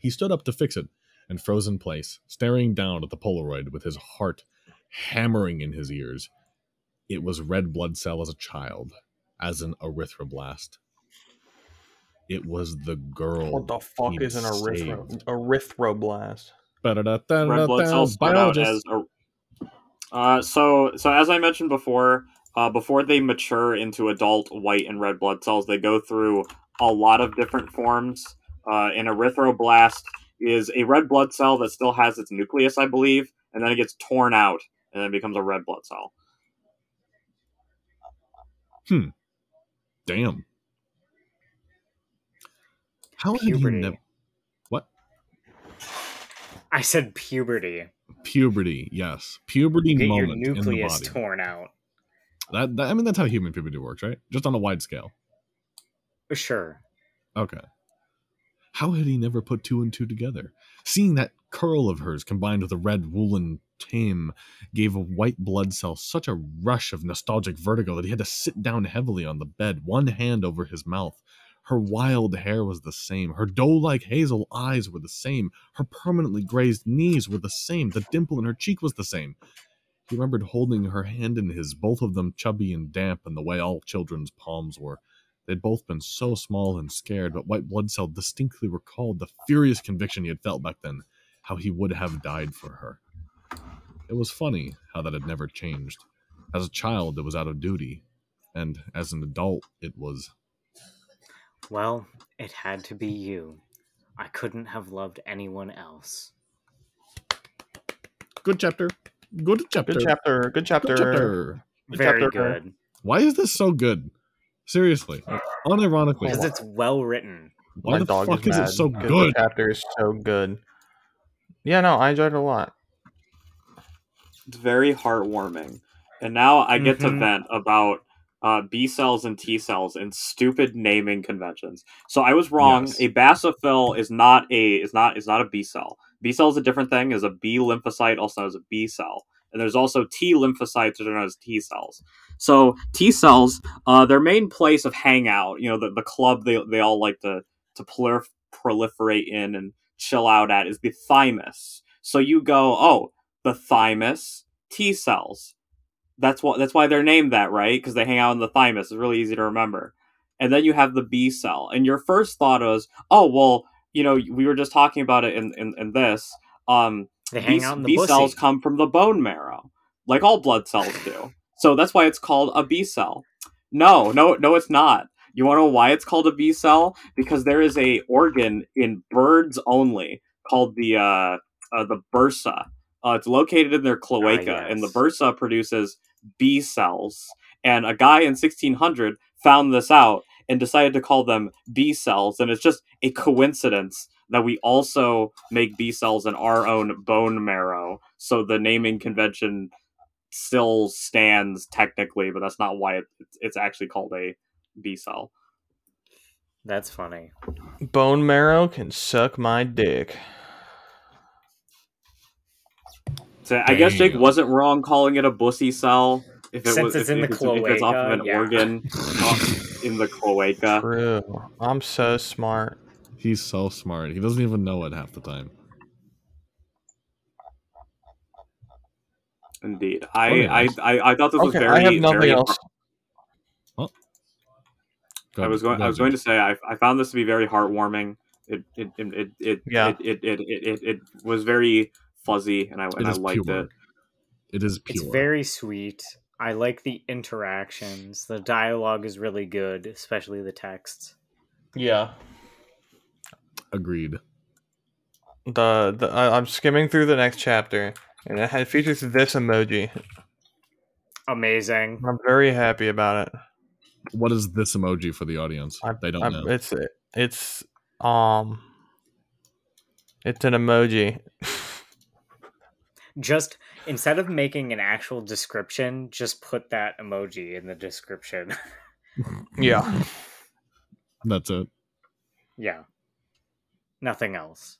He stood up to fix it and froze in place, staring down at the Polaroid with his heart hammering in his ears. It was red blood cell as a child, as an erythroblast. It was the girl. What the fuck is an erythro- erythroblast? red blood cells start out as a, uh, so so as I mentioned before, uh, before they mature into adult white and red blood cells, they go through a lot of different forms. Uh, an erythroblast is a red blood cell that still has its nucleus, I believe, and then it gets torn out and then becomes a red blood cell. Hmm. Damn. How Puberty. never? What? I said puberty. Puberty, yes. Puberty You get your moment in the nucleus body. torn out. That, that I mean, that's how human puberty works, right? Just on a wide scale. Uh, sure. Okay. How had he never put two and two together? Seeing that curl of hers combined with a red woolen tame gave a white blood cell such a rush of nostalgic vertigo that he had to sit down heavily on the bed, one hand over his mouth. Her wild hair was the same. Her doe like hazel eyes were the same. Her permanently grazed knees were the same. The dimple in her cheek was the same. He remembered holding her hand in his, both of them chubby and damp, and the way all children's palms were. They'd both been so small and scared, but White Blood Cell distinctly recalled the furious conviction he had felt back then, how he would have died for her. It was funny how that had never changed. As a child, it was out of duty, and as an adult, it was. Well, it had to be you. I couldn't have loved anyone else. Good chapter. Good chapter. Good chapter. Good chapter. Good chapter. Good Very chapter. good. Why is this so good? Seriously. Unironically. Because it's well written. Why the fuck is, it so good? The chapter is so good. Yeah, no, I enjoyed it a lot. It's very heartwarming. And now I get to Mhm. vent about uh, B cells and T cells and stupid naming conventions. So I was wrong. Yes. A basophil is not a is not is not a B cell. B cell is a different thing. Is a B lymphocyte, also known as a B cell. And there's also T lymphocytes, which are known as T cells. So T cells, uh, their main place of hangout, you know, the, the club they they all like to to prolif- proliferate in and chill out at is the thymus. So you go, oh, the thymus T cells. That's what that's why they're named that, right? Because they hang out in the thymus. It's really easy to remember. And then you have the B cell. And your first thought is, oh well, you know, we were just talking about it in, in, in this. Um They hang B, out in the B pussy. cells come from the bone marrow, like all blood cells do. So that's why it's called a B cell. No, no, no, it's not. You want to know why it's called a B cell? Because there is a organ in birds only called the uh, uh the bursa. Uh, it's located in their cloaca, and the bursa produces B cells. And a guy in 1600 found this out and decided to call them B cells. And it's just a coincidence that we also make B cells in our own bone marrow. So the naming convention still stands technically, but that's not why it, it's, it's actually called a B cell. That's funny. Bone marrow can suck my dick. So I guess Jake wasn't wrong calling it a bussy cell. If it Since was, it's if, in if the it's, if it's off of an yeah. organ in the cloaca. True. I'm so smart. He's so smart. He doesn't even know it half the time. Indeed, I, oh, Okay, I, nice. I, I thought this was Okay, very. I have nothing very else. Go I was going. Go I was going to say I, I found this to be very heartwarming. It it it it it Yeah. it, it, it, it, it, it was very fuzzy, and I and It I liked pure. it. It is It's very sweet. I like the interactions. The dialogue is really good, especially the texts. Yeah. Agreed. The, the I, I'm skimming through the next chapter, and it had, features this emoji. Amazing. I'm very happy about it. What is this emoji for the audience? I, they don't I- know. It's it's um, it's an emoji. Just instead of making an actual description, just put that emoji in the description. Yeah. That's it. yeah. Nothing else.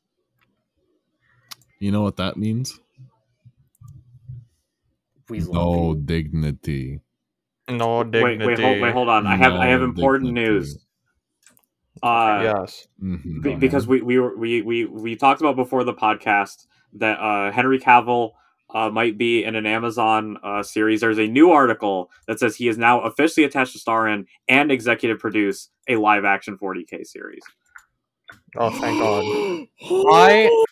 You know what that means? We love No you. dignity. No dignity. wait, hold, wait, hold on. I have I have important dignity. news. Uh, Yes. Mhm. Because we we were we, we we talked about before the podcast that uh, Henry Cavill uh, might be in an Amazon uh, series. There's a new article that says he is now officially attached to star in and executive produce a live action 40k series. Oh, thank God. I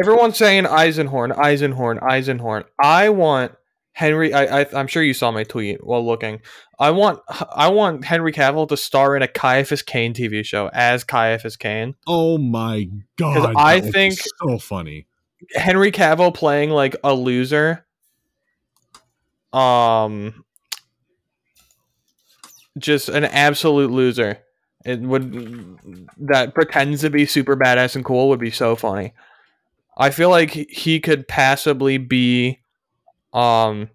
everyone's saying Eisenhorn, Eisenhorn, Eisenhorn. I want Henry. I, I I'm sure you saw my tweet while looking. I want I want Henry Cavill to star in a Ciaphas Cain TV show as Ciaphas Cain. Oh my god! I that would be think- so funny. Henry Cavill playing like a loser. Um, just an absolute loser. It would that pretends to be super badass and cool would be so funny. I feel like he could passably be, um,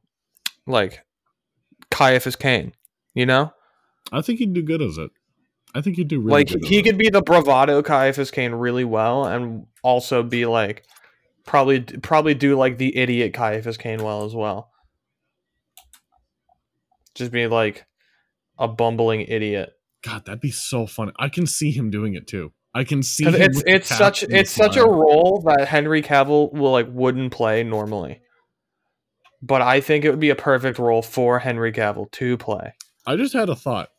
like Ciaphas Cain. You know, I think he'd do good as it. I think he'd do really like he it. could be the bravado Ciaphas Cain really well, and also be like probably probably do like the idiot Ciaphas Cain well as well. Just be like a bumbling idiot. God, that'd be so funny. I can see him doing it too. I can see it's it's such cap and the it's such a role that Henry Cavill will like wouldn't play normally. But I think it would be a perfect role for Henry Cavill to play. I just had a thought.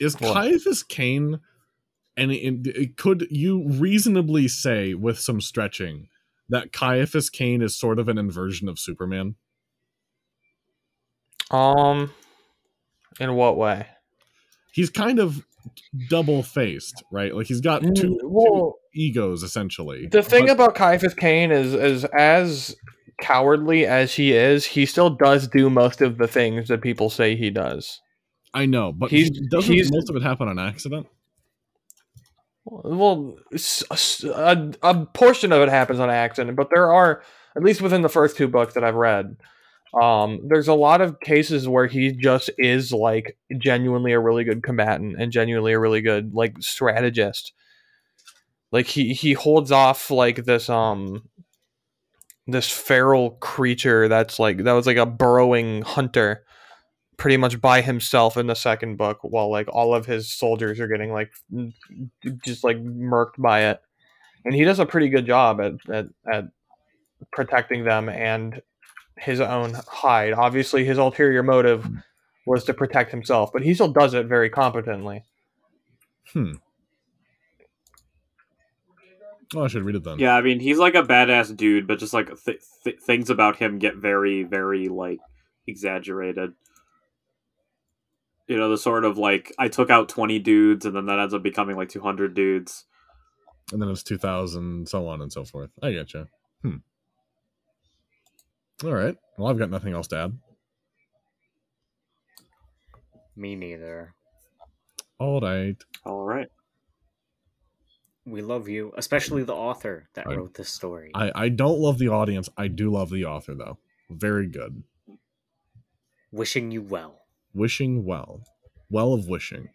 Is What? Ciaphas Cain, and it, it- could you reasonably say with some stretching that Ciaphas Cain is sort of an inversion of Superman? Um in what way? He's kind of double faced, right? Like he's got two, two egos essentially. The thing But- about Ciaphas Cain is, is as cowardly as he is, he still does do most of the things that people say he does. I know, but he's- he- doesn't he's- most of it happen on accident? Well, a portion of it happens on accident, but there are, at least within the first two books that I've read, um, there's a lot of cases where he just is like genuinely a really good combatant and genuinely a really good like strategist. Like he he holds off like this um this feral creature that's like that was like a burrowing hunter pretty much by himself in the second book while like all of his soldiers are getting like just like murked by it and he does a pretty good job at at, at protecting them and his own hide obviously his ulterior motive was to protect himself but he still does it very competently Hmm. Oh, I should read it then. Yeah, I mean he's like a badass dude, but just like th- th- things about him get very very like exaggerated. You know, the sort of like I took out twenty dudes, and then that ends up becoming like two hundred dudes. and then it's 2000 so on and so forth i get you hmm all right well i've got nothing else to add Me neither. all right All right. We love you, especially the author that I- wrote this story. i i don't love the audience i do love the author though very good Wishing you well. Wishing well. Well of wishing